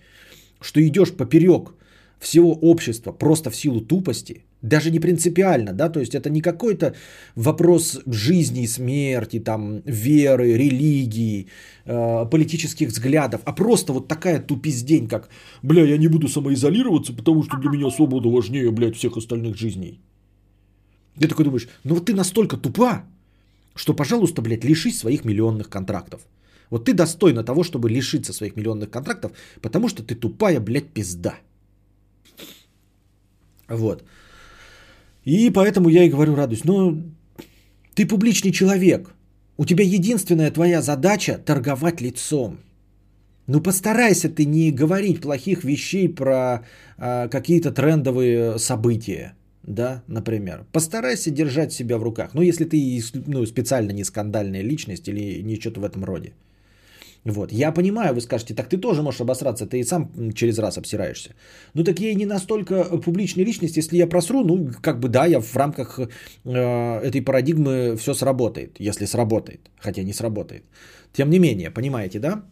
что идешь поперек всего общества просто в силу тупости, даже не принципиально, да, то есть это не какой-то вопрос жизни и смерти, там, веры, религии, э, политических взглядов, а просто вот такая тупиздень, как, бля, я не буду самоизолироваться, потому что для меня свобода важнее, блядь, всех остальных жизней. Ты такой думаешь, ну вот ты настолько тупа, что, пожалуйста, блядь, лишись своих миллионных контрактов. Вот ты достойна того, чтобы лишиться своих миллионных контрактов, потому что ты тупая, блядь, пизда. Вот. И поэтому я и говорю, радуюсь. Ну, ты публичный человек. У тебя единственная твоя задача торговать лицом. Ну постарайся ты не говорить плохих вещей про а, какие-то трендовые события, да, например. Постарайся держать себя в руках. Ну если ты ну, специально не скандальная личность или не что-то в этом роде. Вот. Я понимаю, вы скажете, так ты тоже можешь обосраться, ты и сам через раз обсираешься. Ну так я и не настолько публичная личность, если я просру, ну как бы да, я в рамках э, этой парадигмы все сработает, если сработает, хотя не сработает. Тем не менее, понимаете, да?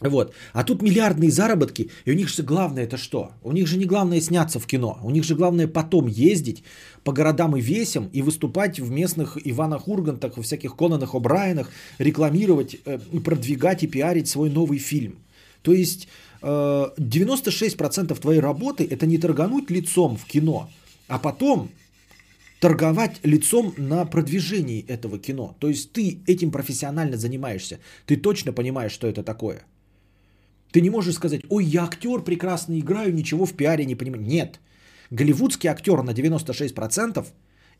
Вот. А тут миллиардные заработки, и у них же главное это что? У них же не главное сняться в кино, у них же главное потом ездить по городам и весям и выступать в местных Иванах Ургантах, во всяких Конанах О'Брайенах, рекламировать, э, продвигать и пиарить свой новый фильм. То есть 96% э, твоей работы это не торгануть лицом в кино, а потом торговать лицом на продвижении этого кино. То есть ты этим профессионально занимаешься. Ты точно понимаешь, что это такое – ты не можешь сказать, ой, я актер, прекрасно играю, ничего в пиаре не понимаю. Нет. Голливудский актер на 96%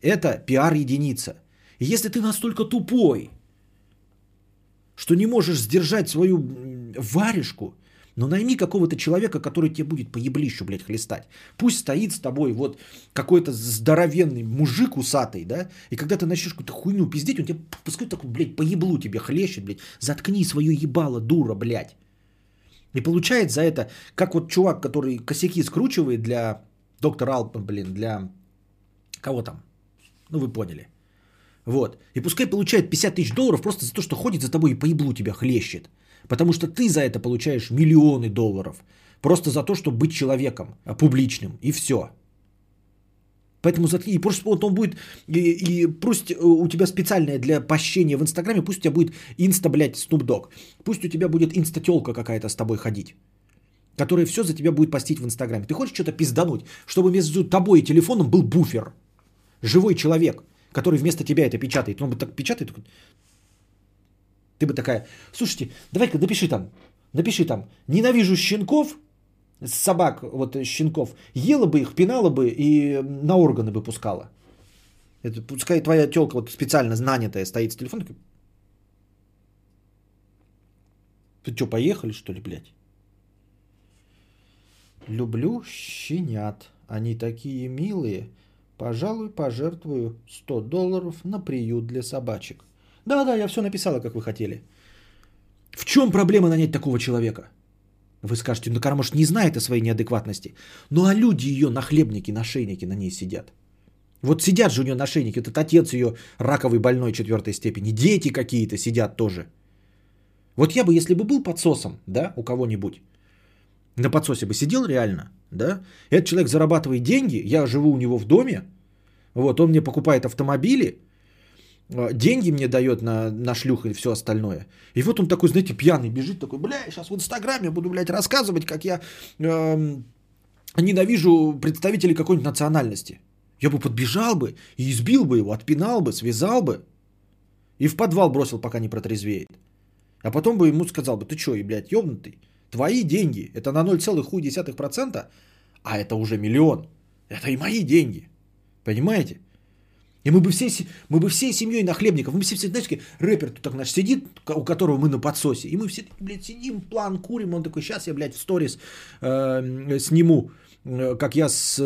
это пиар-единица. И если ты настолько тупой, что не можешь сдержать свою варежку Но найми какого-то человека, который тебе будет по еблищу, блядь, хлестать. Пусть стоит с тобой вот какой-то здоровенный мужик усатый, да, и когда ты начнешь какую-то хуйню пиздеть, он тебе пускай такой, блядь, по еблу тебе хлещет, блядь. Заткни свое ебало, дура, блядь. И получает за это, как вот чувак, который косяки скручивает для доктора Алпа, блин, для кого там? Ну, вы поняли. Вот. И пускай получает 50 тысяч долларов просто за то, что ходит за тобой и по еблу тебя хлещет. Потому что ты за это получаешь миллионы долларов. Просто за то, чтобы быть человеком а, публичным. И все. Поэтому заткни. И просто вот он будет, и, и пусть э, у тебя специальное для пощения в Инстаграме, пусть у тебя будет инста, блядь, Snoop. Пусть у тебя будет инста-телка какая-то с тобой ходить. Которая все за тебя будет постить в Инстаграме. Ты хочешь что-то пиздануть, чтобы между тобой и телефоном был буфер. Живой человек, который вместо тебя это печатает. Он бы так печатает, ты бы такая, слушайте, давай-ка напиши там, напиши там, ненавижу щенков, собак, вот щенков, ела бы их, пинала бы и на органы бы пускала. Это пускай твоя телка вот специально нанятая стоит с телефоном. Ты что, поехали, что ли, блядь? Люблю щенят. Они такие милые. Пожалуй, пожертвую 100 долларов на приют для собачек. Да-да, я все написала, как вы хотели. В чем проблема нанять такого человека? Вы скажете, ну Кармош не знает о своей неадекватности. Ну а люди ее нахлебники, нашейники на ней сидят. Вот сидят же у нее нашейники. Этот отец ее раковый больной четвертой степени. Дети какие-то сидят тоже. Вот я бы, если бы был подсосом, да, у кого-нибудь, на подсосе бы сидел реально, да, этот человек зарабатывает деньги, я живу у него в доме, вот, он мне покупает автомобили, деньги мне дает на, на шлюх и все остальное. И вот он такой, знаете, пьяный бежит, такой, бля, сейчас в Инстаграме буду, блядь, рассказывать, как я э, ненавижу представителей какой-нибудь национальности. Я бы подбежал бы и избил бы его, отпинал бы, связал бы. И в подвал бросил, пока не протрезвеет. А потом бы ему сказал бы, ты что, и, блядь, ёбнутый? Твои деньги, это на 0,1%, а это уже миллион. Это и мои деньги. Понимаете? И мы бы всей, мы бы всей семьей нахлебников, мы бы все, все знаете, рэпер тут так наш сидит, у которого мы на подсосе, и мы все, блядь, сидим, план курим, он такой, сейчас я, блядь, в сторис э, сниму, э, как я с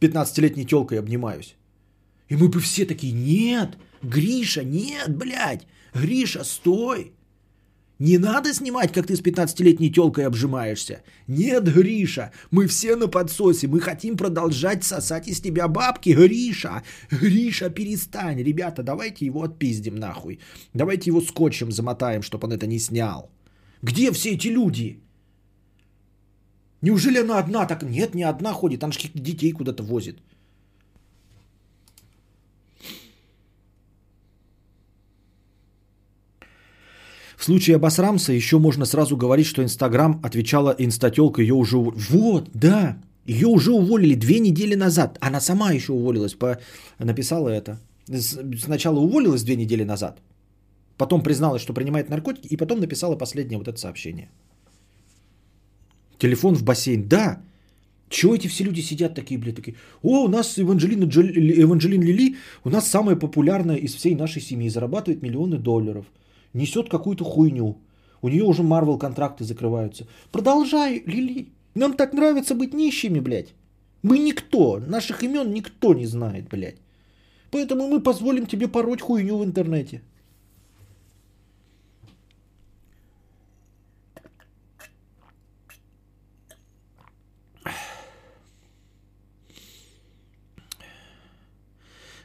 15-летней телкой обнимаюсь. И мы бы все такие, нет, Гриша, нет, блядь, Гриша, стой, не надо снимать, как ты с 15-летней телкой обжимаешься. Нет, Гриша, мы все на подсосе, мы хотим продолжать сосать из тебя бабки, Гриша. Гриша, перестань, ребята, давайте его отпиздим нахуй. Давайте его скотчем замотаем, чтобы он это не снял. Где все эти люди? Неужели она одна так? Нет, не одна ходит, она же детей куда-то возит. Случае обосрамса еще можно сразу говорить, что Инстаграм отвечала инстателка, ее уже... Вот, да, ее уже уволили две недели назад. Она сама еще уволилась, по... написала это. Сначала уволилась две недели назад, потом призналась, что принимает наркотики, и потом написала последнее вот это сообщение. Телефон в бассейн. Да, чего эти все люди сидят такие, блядь, такие? О, у нас Эванжелина, Джоли, Эванжелин Лили, у нас самая популярная из всей нашей семьи, зарабатывает миллионы долларов несет какую-то хуйню. У нее уже Марвел контракты закрываются. Продолжай, Лили. Нам так нравится быть нищими, блядь. Мы никто. Наших имен никто не знает, блядь. Поэтому мы позволим тебе пороть хуйню в интернете.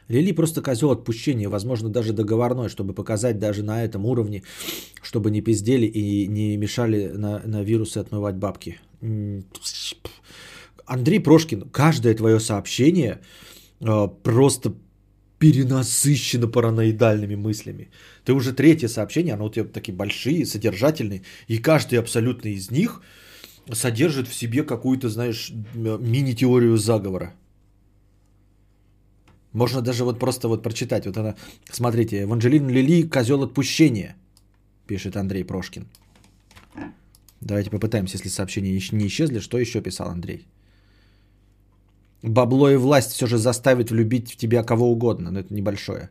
Лили просто козел отпущения, возможно, даже договорной, чтобы показать даже на этом уровне, чтобы не пиздели и не мешали на, на вирусы отмывать бабки. Андрей Прошкин, каждое твое сообщение э, просто перенасыщено параноидальными мыслями. Ты уже третье сообщение, оно у тебя такие большие, содержательные, и каждый абсолютно из них содержит в себе какую-то, знаешь, мини-теорию заговора. Можно даже вот просто вот прочитать. Вот она, смотрите, Евангелин Лили, козел отпущения, пишет Андрей Прошкин. Давайте попытаемся, если сообщения не исчезли, что еще писал Андрей. Бабло и власть все же заставит влюбить в тебя кого угодно, но это небольшое.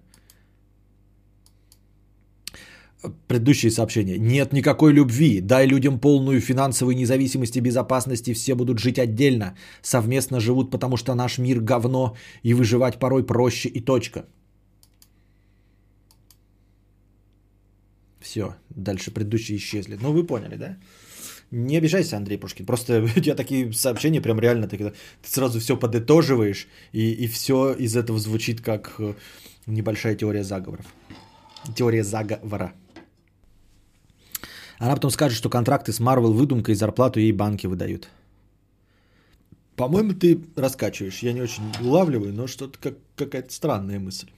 Предыдущие сообщения. Нет никакой любви. Дай людям полную финансовую независимость и безопасность, и все будут жить отдельно. Совместно живут, потому что наш мир говно, и выживать порой проще и точка. Все, дальше предыдущие исчезли. Ну, вы поняли, да? Не обижайся, Андрей Пушкин. Просто тебя такие сообщения прям реально, ты, ты сразу все подытоживаешь, и, и все из этого звучит как э, небольшая теория заговоров. Теория заговора. Она потом скажет, что контракты с Marvel выдумка и зарплату ей банки выдают. По-моему, ты раскачиваешь. Я не очень улавливаю, но что-то как, какая-то странная мысль.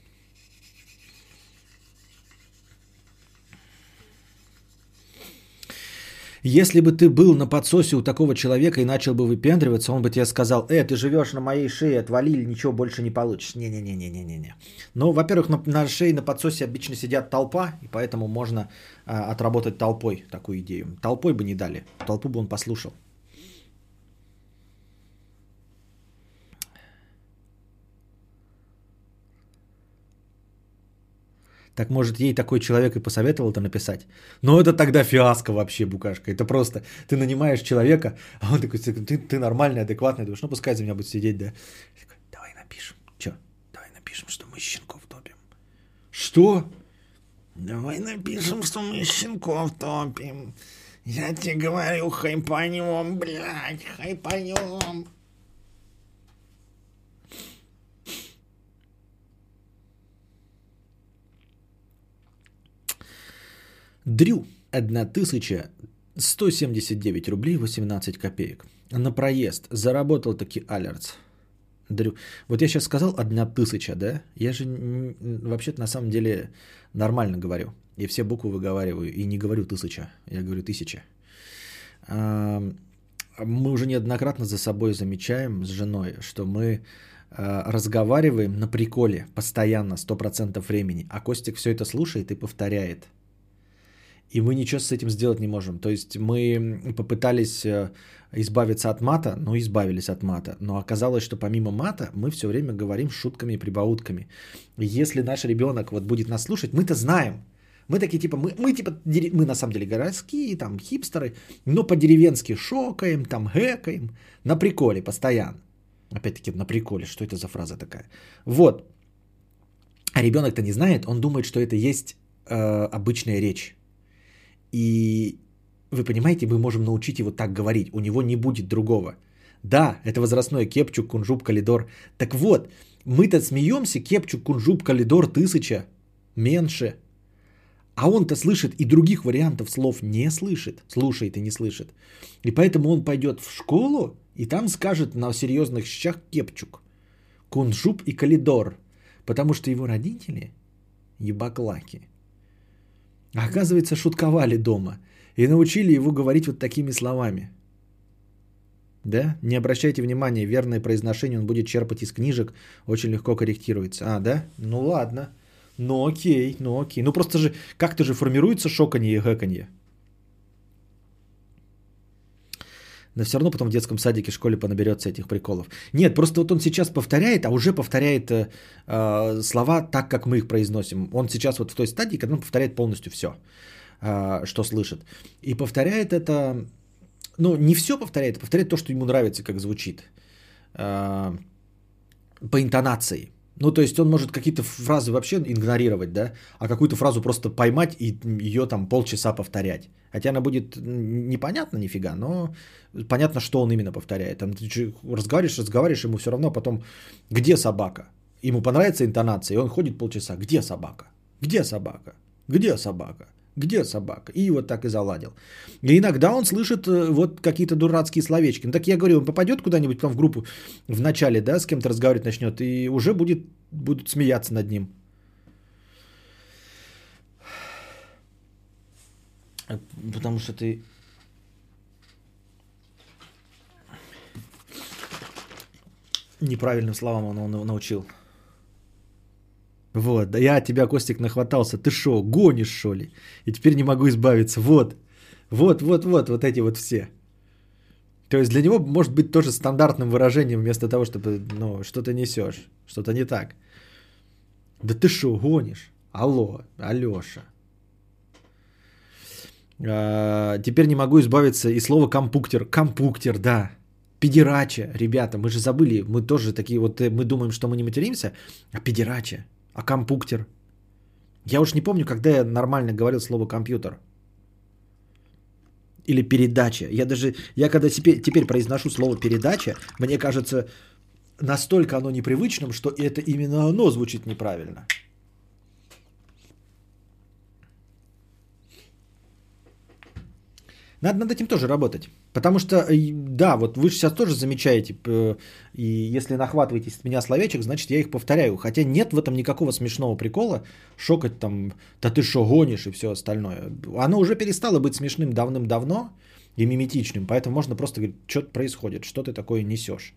Если бы ты был на подсосе у такого человека и начал бы выпендриваться, он бы тебе сказал, э, ты живешь на моей шее, отвали или ничего больше не получишь. Не-не-не-не-не-не. Ну, во-первых, на, на шее на подсосе обычно сидят толпа, и поэтому можно а, отработать толпой такую идею. Толпой бы не дали, толпу бы он послушал. Так может ей такой человек и посоветовал это написать? Но это тогда фиаско вообще, букашка. Это просто, ты нанимаешь человека, а он такой, ты, ты нормальный, адекватный, думаешь, ну пускай за меня будет сидеть, да. Такой, давай напишем. Че? Давай напишем, что мы щенков топим. Что? Давай напишем, что мы щенков топим. Я тебе говорю, хайпанем, блядь, хайпанем. Дрю 1179 рублей 18 копеек. На проезд заработал таки Алерц. Дрю. Вот я сейчас сказал одна тысяча, да? Я же вообще-то на самом деле нормально говорю. И все буквы выговариваю. И не говорю тысяча, я говорю тысяча. Мы уже неоднократно за собой замечаем с женой, что мы а, разговариваем на приколе постоянно, 100% времени, а Костик все это слушает и повторяет. И мы ничего с этим сделать не можем. То есть мы попытались э, избавиться от мата, ну избавились от мата. Но оказалось, что помимо мата мы все время говорим шутками и прибаутками. Если наш ребенок вот будет нас слушать, мы-то знаем. Мы такие типа, мы, мы типа, мы на самом деле городские, там хипстеры, но по-деревенски шокаем, там гэкаем, на приколе постоянно. Опять-таки на приколе, что это за фраза такая? Вот. А ребенок-то не знает, он думает, что это есть э, обычная речь. И вы понимаете, мы можем научить его так говорить. У него не будет другого. Да, это возрастное кепчук, кунжуп, калидор. Так вот, мы-то смеемся, кепчук, кунжуп, калидор, тысяча, меньше. А он-то слышит и других вариантов слов не слышит, слушает и не слышит. И поэтому он пойдет в школу и там скажет на серьезных щах кепчук, кунжуп и калидор. Потому что его родители ебаклаки – оказывается, шутковали дома и научили его говорить вот такими словами. Да? Не обращайте внимания, верное произношение он будет черпать из книжек, очень легко корректируется. А, да? Ну ладно. Ну окей, ну окей. Ну просто же, как-то же формируется шоканье и гэканье. Но все равно потом в детском садике, школе понаберется этих приколов. Нет, просто вот он сейчас повторяет, а уже повторяет э, э, слова так, как мы их произносим. Он сейчас вот в той стадии, когда он повторяет полностью все, э, что слышит. И повторяет это, ну не все повторяет, а повторяет то, что ему нравится, как звучит. Э, по интонации. Ну, то есть он может какие-то фразы вообще игнорировать, да, а какую-то фразу просто поймать и ее там полчаса повторять. Хотя она будет непонятна нифига, но понятно, что он именно повторяет. Там ты разговариваешь, разговариваешь, ему все равно потом, где собака? Ему понравится интонация, и он ходит полчаса, где собака? Где собака? Где собака? Где собака? И вот так и заладил. И иногда он слышит э, вот какие-то дурацкие словечки. Ну так я говорю, он попадет куда-нибудь там в группу в начале, да, с кем-то разговаривать начнет, и уже будет, будут смеяться над ним. Потому что ты неправильным словам он научил. Вот, да я тебя, Костик, нахватался. Ты шо, гонишь, шо ли? И теперь не могу избавиться. Вот, вот, вот, вот, вот эти вот все. То есть для него может быть тоже стандартным выражением вместо того, чтобы, ну, что-то несешь, что-то не так. Да ты шо, гонишь? Алло, Алёша. А, теперь не могу избавиться и слова компуктер. Компуктер, да. Педерача, ребята, мы же забыли, мы тоже такие вот, э, мы думаем, что мы не материмся, а педерача, а компуктер. Я уж не помню, когда я нормально говорил слово компьютер. Или передача. Я даже, я когда теперь, теперь произношу слово передача, мне кажется, настолько оно непривычным, что это именно оно звучит неправильно. Надо над этим тоже работать. Потому что, э, да, вот вы сейчас тоже замечаете, и если нахватываете с меня словечек, значит я их повторяю. Хотя нет в этом никакого смешного прикола, шокать там, да ты что гонишь и все остальное. Оно уже перестало быть смешным давным-давно и миметичным, поэтому можно просто говорить, что происходит, что ты такое несешь.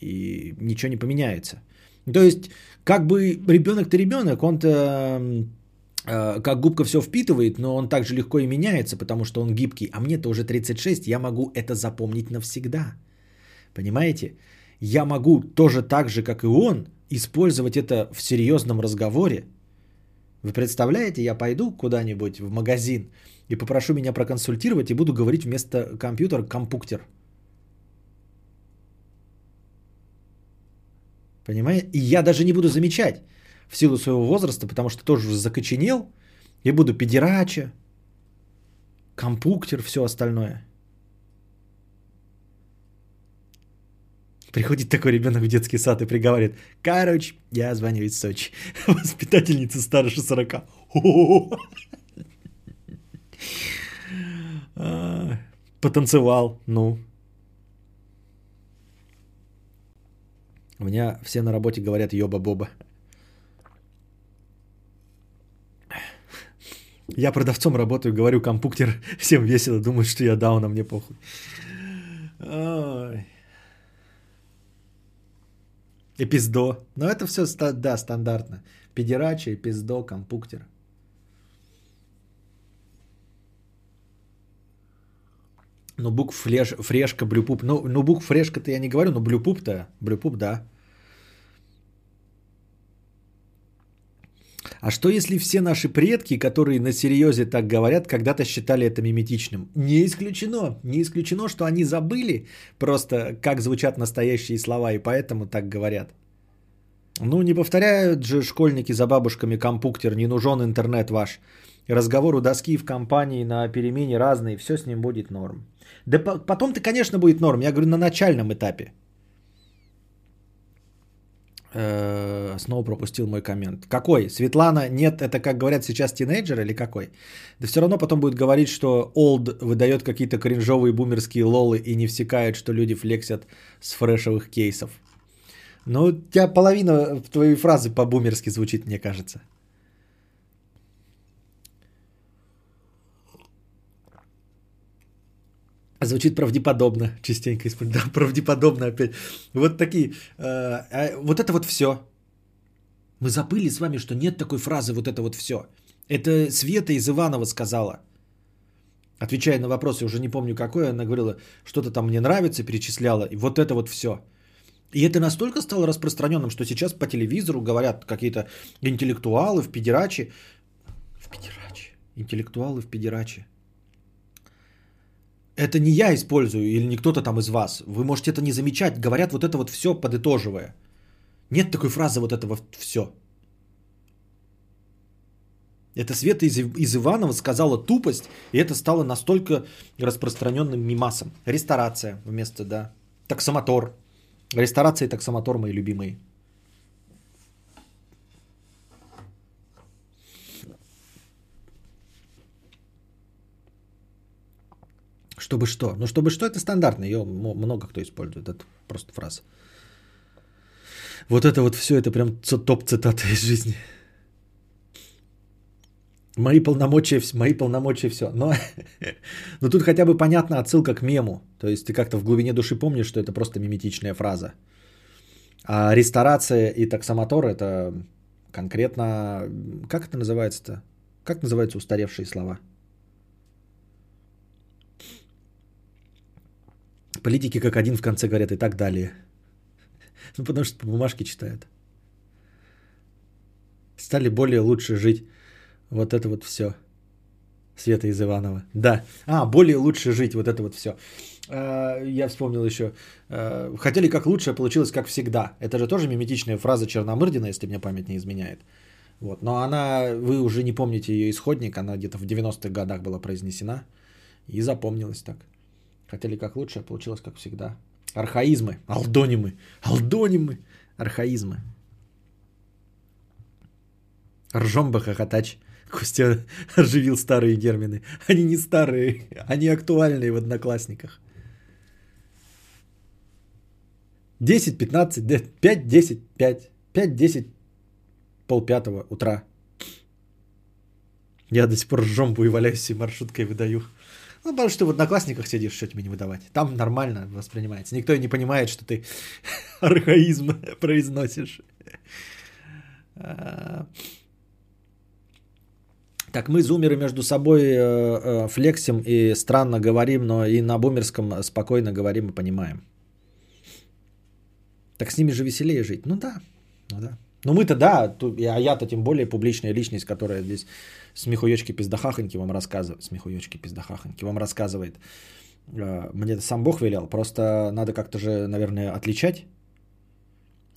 И ничего не поменяется. То есть, как бы ребенок-то ребенок, он-то Э, как губка все впитывает, но он также легко и меняется, потому что он гибкий. А мне-то уже 36, я могу это запомнить навсегда. Понимаете? Я могу тоже так же, как и он, использовать это в серьезном разговоре. Вы представляете, я пойду куда-нибудь в магазин и попрошу меня проконсультировать и буду говорить вместо компьютера компуктер. Понимаете? И я даже не буду замечать в силу своего возраста, потому что тоже уже закоченел, и буду педерача, компуктер, все остальное. Приходит такой ребенок в детский сад и приговаривает, короче, я звоню из Сочи. Воспитательница старше 40. Потанцевал, ну. У меня все на работе говорят ёба-боба. Я продавцом работаю, говорю компуктер, всем весело, думают, что я дауна, мне похуй. Ой. Эпиздо. Но это все, да, стандартно. Педерача, эпиздо, компуктер. Ну, букв флеш, фрешка, блюпуп. Ну, ну букв фрешка-то я не говорю, но блюпуп-то, блюпуп, да. А что если все наши предки, которые на серьезе так говорят, когда-то считали это миметичным? Не исключено. Не исключено, что они забыли просто, как звучат настоящие слова, и поэтому так говорят. Ну, не повторяют же школьники за бабушками компуктер, не нужен интернет ваш. Разговор у доски в компании на перемене разный, все с ним будет норм. Да потом-то, конечно, будет норм, я говорю, на начальном этапе. Э, снова пропустил мой коммент. Какой? Светлана, нет, это, как говорят сейчас, тинейджер или какой? Да все равно потом будет говорить, что Old выдает какие-то кринжовые бумерские лолы и не всекает, что люди флексят с фрешовых кейсов. Ну, у тебя половина твоей фразы по-бумерски звучит, мне кажется. Звучит правдеподобно, частенько использую. Да, правдеподобно опять. Вот такие. Э, э, вот это вот все. Мы забыли с вами, что нет такой фразы вот это вот все. Это Света из Иванова сказала. Отвечая на вопросы, уже не помню какой, она говорила, что-то там мне нравится, перечисляла. И вот это вот все. И это настолько стало распространенным, что сейчас по телевизору говорят какие-то интеллектуалы в педераче. В педераче. Интеллектуалы в педераче. Это не я использую или не кто-то там из вас. Вы можете это не замечать. Говорят вот это вот все подытоживая. Нет такой фразы вот этого все. Это Света из, из Иванова сказала тупость, и это стало настолько распространенным мимасом. Ресторация вместо, да. Таксомотор. Ресторация и таксомотор мои любимые. Чтобы что? Ну, чтобы что, это стандартно. Ее много кто использует. Это просто фраза. Вот это вот все, это прям топ-цитата из жизни. Мои полномочия, мои полномочия все. Но, но тут хотя бы понятна отсылка к мему. То есть ты как-то в глубине души помнишь, что это просто миметичная фраза. А ресторация и таксомотор это конкретно... Как это называется-то? Как называются устаревшие слова? Политики как один в конце говорят и так далее. Ну, потому что по бумажке читают. Стали более лучше жить. Вот это вот все. Света из Иванова. Да. А, более лучше жить, вот это вот все. Я вспомнил еще. Хотели как лучше, а получилось как всегда. Это же тоже миметичная фраза Черномырдина, если мне память не изменяет. Вот. Но она, вы уже не помните ее исходник, она где-то в 90-х годах была произнесена и запомнилась так. Хотели как лучше, а получилось как всегда. Архаизмы, алдонимы, алдонимы, архаизмы. Ржом бы хохотач. Костя оживил старые термины. Они не старые, они актуальные в одноклассниках. 10, 15, 5, 10, 5, 5, 10, полпятого утра. Я до сих пор жомбу и валяюсь и маршруткой выдаю. Ну, потому что в одноклассниках сидишь, что тебе не выдавать. Там нормально воспринимается. Никто не понимает, что ты архаизм произносишь. А, так мы, зумеры, между собой э, э, флексим и странно говорим, но и на бумерском спокойно говорим и понимаем. Так с ними же веселее жить. Ну да, ну да. Ну мы-то да, а я-то тем более публичная личность, которая здесь смехуёчки пиздахахоньки вам рассказывает. Смехуёчки пиздахахоньки вам рассказывает. Мне сам Бог велел. Просто надо как-то же, наверное, отличать.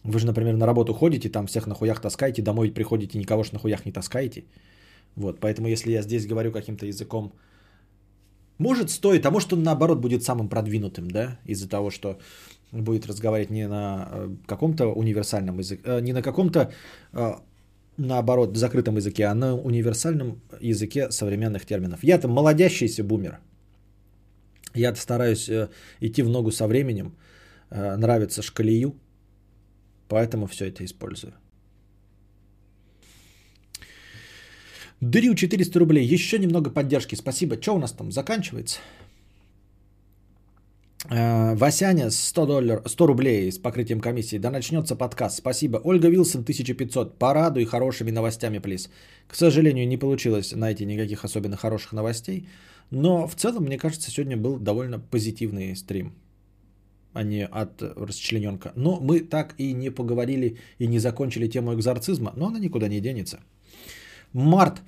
Вы же, например, на работу ходите, там всех на хуях таскаете, домой приходите, никого ж на хуях не таскаете. Вот, поэтому если я здесь говорю каким-то языком, может стоит, а может он наоборот будет самым продвинутым, да, из-за того, что будет разговаривать не на э, каком-то универсальном языке, э, не на каком-то, э, наоборот, закрытом языке, а на универсальном языке современных терминов. Я-то молодящийся бумер. Я-то стараюсь идти в ногу со временем, нравится шкалию, поэтому все это использую. Дрю 400 рублей. Еще немного поддержки. Спасибо. Что у нас там заканчивается? Э, Васяня 100, доллар, 100 рублей с покрытием комиссии. Да начнется подкаст. Спасибо. Ольга Вилсон 1500. Порадуй хорошими новостями, плиз. К сожалению, не получилось найти никаких особенно хороших новостей. Но в целом, мне кажется, сегодня был довольно позитивный стрим а не от расчлененка. Но мы так и не поговорили и не закончили тему экзорцизма, но она никуда не денется. Март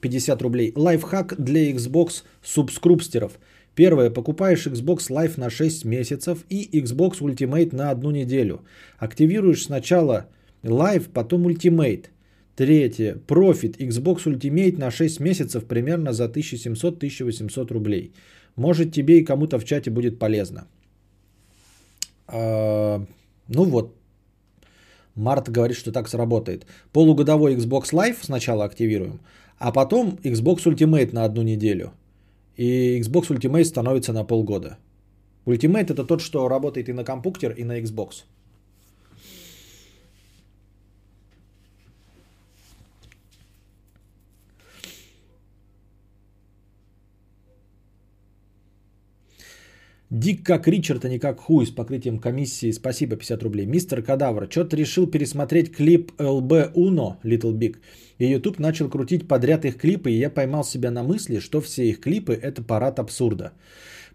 50 рублей. Лайфхак для Xbox субскрупстеров. Первое. Покупаешь Xbox Live на 6 месяцев и Xbox Ultimate на одну неделю. Активируешь сначала Live, потом Ultimate. Третье. Профит Xbox Ultimate на 6 месяцев примерно за 1700-1800 рублей. Может тебе и кому-то в чате будет полезно. А, ну вот, Март говорит, что так сработает. Полугодовой Xbox Live сначала активируем, а потом Xbox Ultimate на одну неделю. И Xbox Ultimate становится на полгода. Ultimate это тот, что работает и на компьютер, и на Xbox. Дик как Ричард, а не как Хуй с покрытием комиссии. Спасибо, 50 рублей. Мистер Кадавр, что-то решил пересмотреть клип LB Uno, Little Big. И YouTube начал крутить подряд их клипы, и я поймал себя на мысли, что все их клипы – это парад абсурда.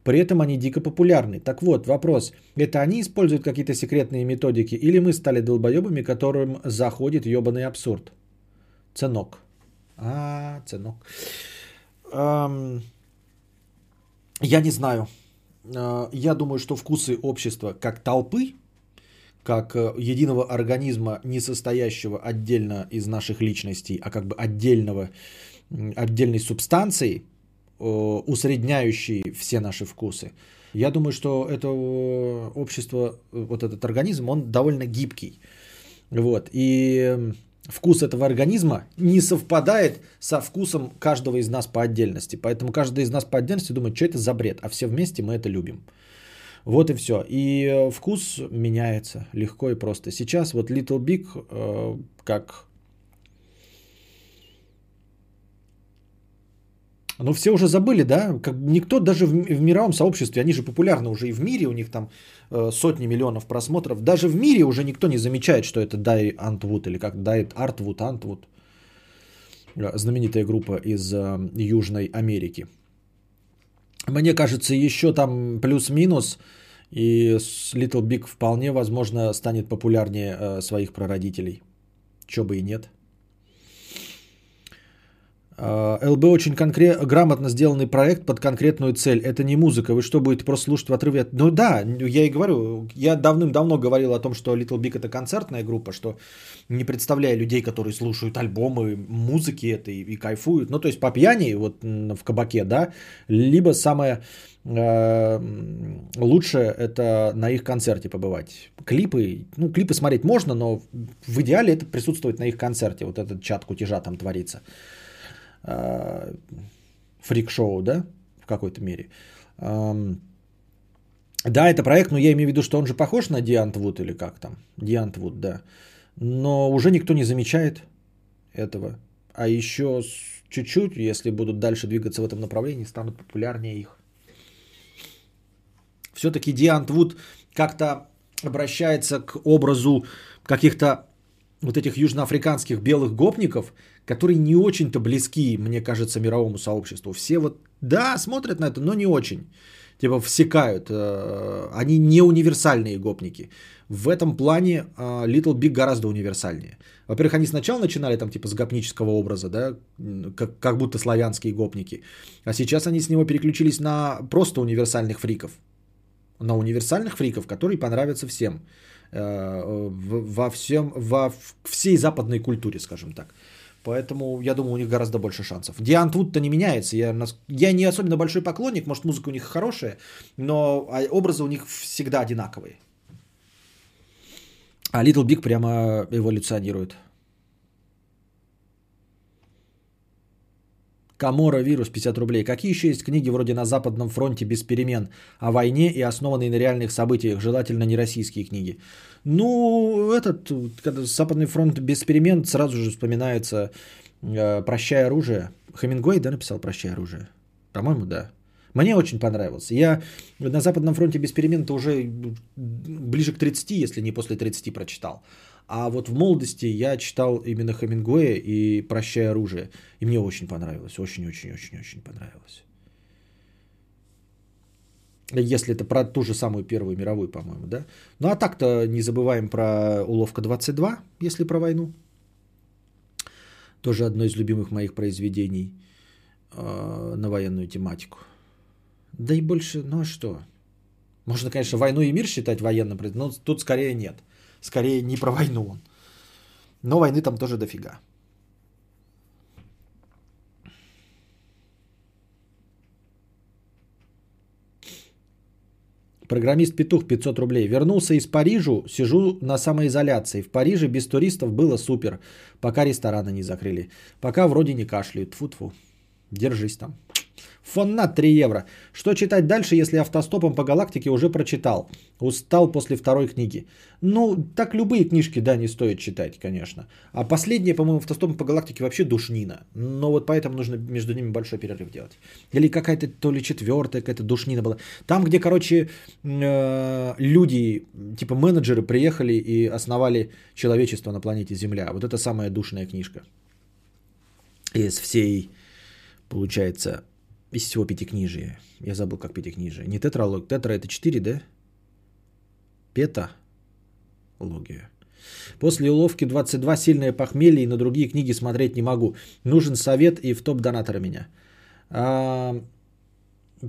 При этом они дико популярны. Так вот, вопрос. Это они используют какие-то секретные методики, или мы стали долбоебами, которым заходит ебаный абсурд? Ценок. А, ценок. Эм, я не знаю. А, я думаю, что вкусы общества как толпы, как э, единого организма, не состоящего отдельно из наших личностей, а как бы отдельного, отдельной субстанции, усредняющей все наши вкусы. Я думаю, что это общество, вот этот организм, он довольно гибкий. Вот. И вкус этого организма не совпадает со вкусом каждого из нас по отдельности. Поэтому каждый из нас по отдельности думает, что это за бред, а все вместе мы это любим. Вот и все. И э, вкус меняется легко и просто. Сейчас вот Little Big э, как... Ну, все уже забыли, да? Как никто даже в, в мировом сообществе, они же популярны уже и в мире, у них там Э, сотни миллионов просмотров. Даже в мире уже никто не замечает, что это Дай Антвуд или как Дай Артвуд, Антвуд. Э, знаменитая группа из э, Южной Америки. Мне кажется, еще там плюс-минус, и Little Big вполне возможно станет популярнее своих прародителей. Чё бы и нет. А, ЛБ очень конкрет, грамотно сделанный проект под конкретную цель. Это не музыка. Вы что, будете просто слушать в отрыве? от- Ну да, я и говорю. Я давным-давно говорил о том, что Little Big это концертная группа, что не представляя людей, которые слушают альбомы, музыки этой и кайфуют. Ну то есть по пьяни вот в кабаке, да, либо самое э, лучшее это на их концерте побывать. Клипы, ну клипы смотреть можно, но в идеале это присутствовать на их концерте. Вот этот чат кутежа там творится э, фрик-шоу, да, в какой-то мере. Да, это проект, но я имею в виду, что он же похож на Диант Вуд или как там. Диант Вуд, да. Но уже никто не замечает этого. А еще чуть-чуть, если будут дальше двигаться в этом направлении, станут популярнее их. Все-таки Диант Вуд как-то обращается к образу каких-то вот этих южноафриканских белых гопников, которые не очень-то близки, мне кажется, мировому сообществу. Все вот, да, смотрят на это, но не очень. Типа всекают. э, Они не универсальные гопники. В этом плане э, Little Big гораздо универсальнее. Во-первых, они сначала начинали там типа с гопнического образа, да, как, как будто славянские гопники. А сейчас они с него переключились на просто универсальных фриков. На универсальных фриков, которые понравятся всем во всем, во всей западной культуре, скажем так. Поэтому я думаю, у них гораздо больше шансов. Диант Вуд-то не меняется. Я, я не особенно большой поклонник, может, музыка у них хорошая, но а, образы у них всегда одинаковые. А Little Big прямо эволюционирует. Камора вирус 50 рублей. Какие еще есть книги вроде «На Западном фронте без перемен» о войне и основанные на реальных событиях, желательно не российские книги? Ну, этот, когда Западный фронт без перемен, сразу же вспоминается э, «Прощай оружие». Хемингуэй, да, написал «Прощай оружие»? По-моему, да. Мне очень понравился. Я на Западном фронте без перемен-то уже ближе к 30, если не после 30 прочитал. А вот в молодости я читал именно Хемингуэя и «Прощай оружие». И мне очень понравилось. Очень-очень-очень-очень понравилось. Если это про ту же самую Первую мировую, по-моему, да? Ну а так-то не забываем про уловка 22, если про войну. Тоже одно из любимых моих произведений э, на военную тематику. Да и больше, ну а что? Можно, конечно, «Войну и мир» считать военным, но тут скорее нет. Скорее не про войну он. Но войны там тоже дофига. Программист Петух 500 рублей. Вернулся из Парижу, сижу на самоизоляции. В Париже без туристов было супер, пока рестораны не закрыли. Пока вроде не кашляют. Тфу-тфу. Держись там. Фоннат 3 евро. Что читать дальше, если автостопом по галактике уже прочитал? Устал после второй книги. Ну, так любые книжки, да, не стоит читать, конечно. А последняя, по-моему, автостопом по галактике вообще душнина. Но вот поэтому нужно между ними большой перерыв делать. Или какая-то то ли четвертая какая-то душнина была. Там, где, короче, э, люди, типа менеджеры приехали и основали человечество на планете Земля. Вот это самая душная книжка. Из всей, получается, из всего пятикнижия. Я забыл, как пятикнижие. Не тетралог. Тетра это 4, да? Пета. Логия. После уловки 22 сильное похмелье и на другие книги смотреть не могу. Нужен совет и в топ донатора меня. А,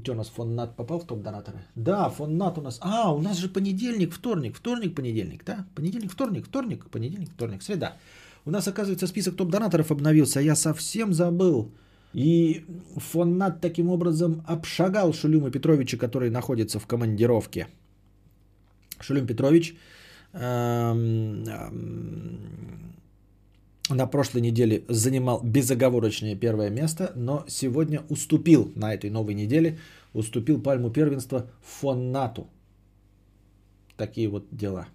что у нас фон Нат попал в топ донаторы? Да, фон Нат у нас. А, у нас же понедельник, вторник, вторник, понедельник, да? Понедельник, вторник, вторник, понедельник, вторник, среда. У нас, оказывается, список топ донаторов обновился, а я совсем забыл. И фон Нат таким образом обшагал Шулюма Петровича, который находится в командировке. Шулюм Петрович эм, эм, на прошлой неделе занимал безоговорочное первое место, но сегодня уступил на этой новой неделе, уступил пальму первенства Фоннату. Такие вот дела.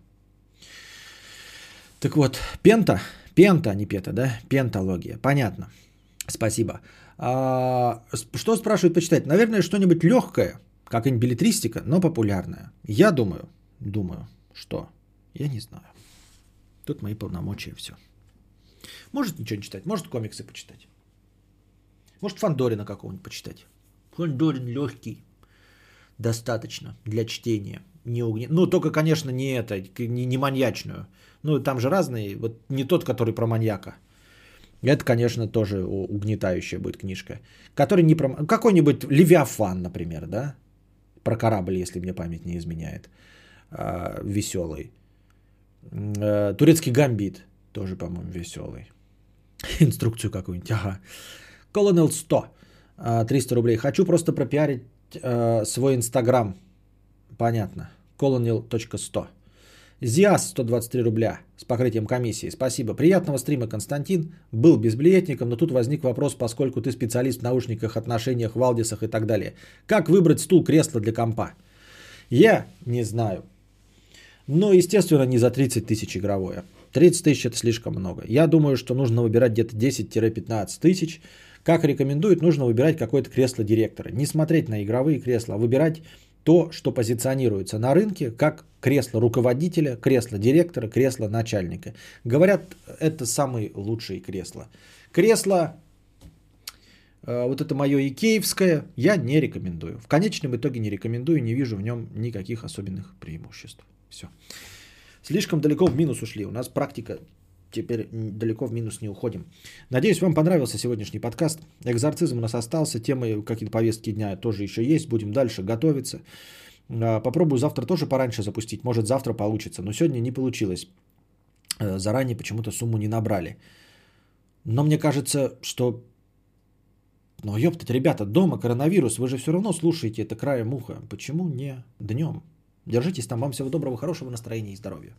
Так вот, пента, пента, не пета, да? Пентология, понятно. Спасибо. А, что спрашивают почитать? Наверное, что-нибудь легкое, как-нибудь билетристика, но популярное. Я думаю, думаю, что? Я не знаю. Тут мои полномочия, все. Может ничего не читать, может комиксы почитать. Может Фандорина какого-нибудь почитать. Фандорин легкий. Достаточно для чтения. Не угне... Ну, только, конечно, не это, не, не маньячную. Ну, там же разные. Вот не тот, который про маньяка. Это, конечно, тоже угнетающая будет книжка. Который не про... Какой-нибудь Левиафан, например, да? Про корабль, если мне память не изменяет. А, веселый. А, турецкий гамбит. Тоже, по-моему, веселый. Инструкцию какую-нибудь. Ага. Colonel 100. 300 рублей. Хочу просто пропиарить а, свой инстаграм. Понятно. Colonel.100. Зиас 123 рубля с покрытием комиссии. Спасибо. Приятного стрима, Константин. Был безбилетником, но тут возник вопрос, поскольку ты специалист в наушниках, отношениях, валдисах и так далее. Как выбрать стул, кресло для компа? Я не знаю. Но, естественно, не за 30 тысяч игровое. 30 тысяч это слишком много. Я думаю, что нужно выбирать где-то 10-15 тысяч. Как рекомендуют, нужно выбирать какое-то кресло директора. Не смотреть на игровые кресла, а выбирать то, что позиционируется на рынке как кресло руководителя, кресло директора, кресло начальника. Говорят, это самые лучшие кресла. Кресло, э, вот это мое икеевское, я не рекомендую. В конечном итоге не рекомендую, не вижу в нем никаких особенных преимуществ. Все. Слишком далеко в минус ушли. У нас практика теперь далеко в минус не уходим. Надеюсь, вам понравился сегодняшний подкаст. Экзорцизм у нас остался, темы какие-то повестки дня тоже еще есть. Будем дальше готовиться. А, попробую завтра тоже пораньше запустить. Может, завтра получится. Но сегодня не получилось. Э, заранее почему-то сумму не набрали. Но мне кажется, что... Ну, ёптать, ребята, дома коронавирус, вы же все равно слушаете это краем уха. Почему не днем? Держитесь там. Вам всего доброго, хорошего настроения и здоровья.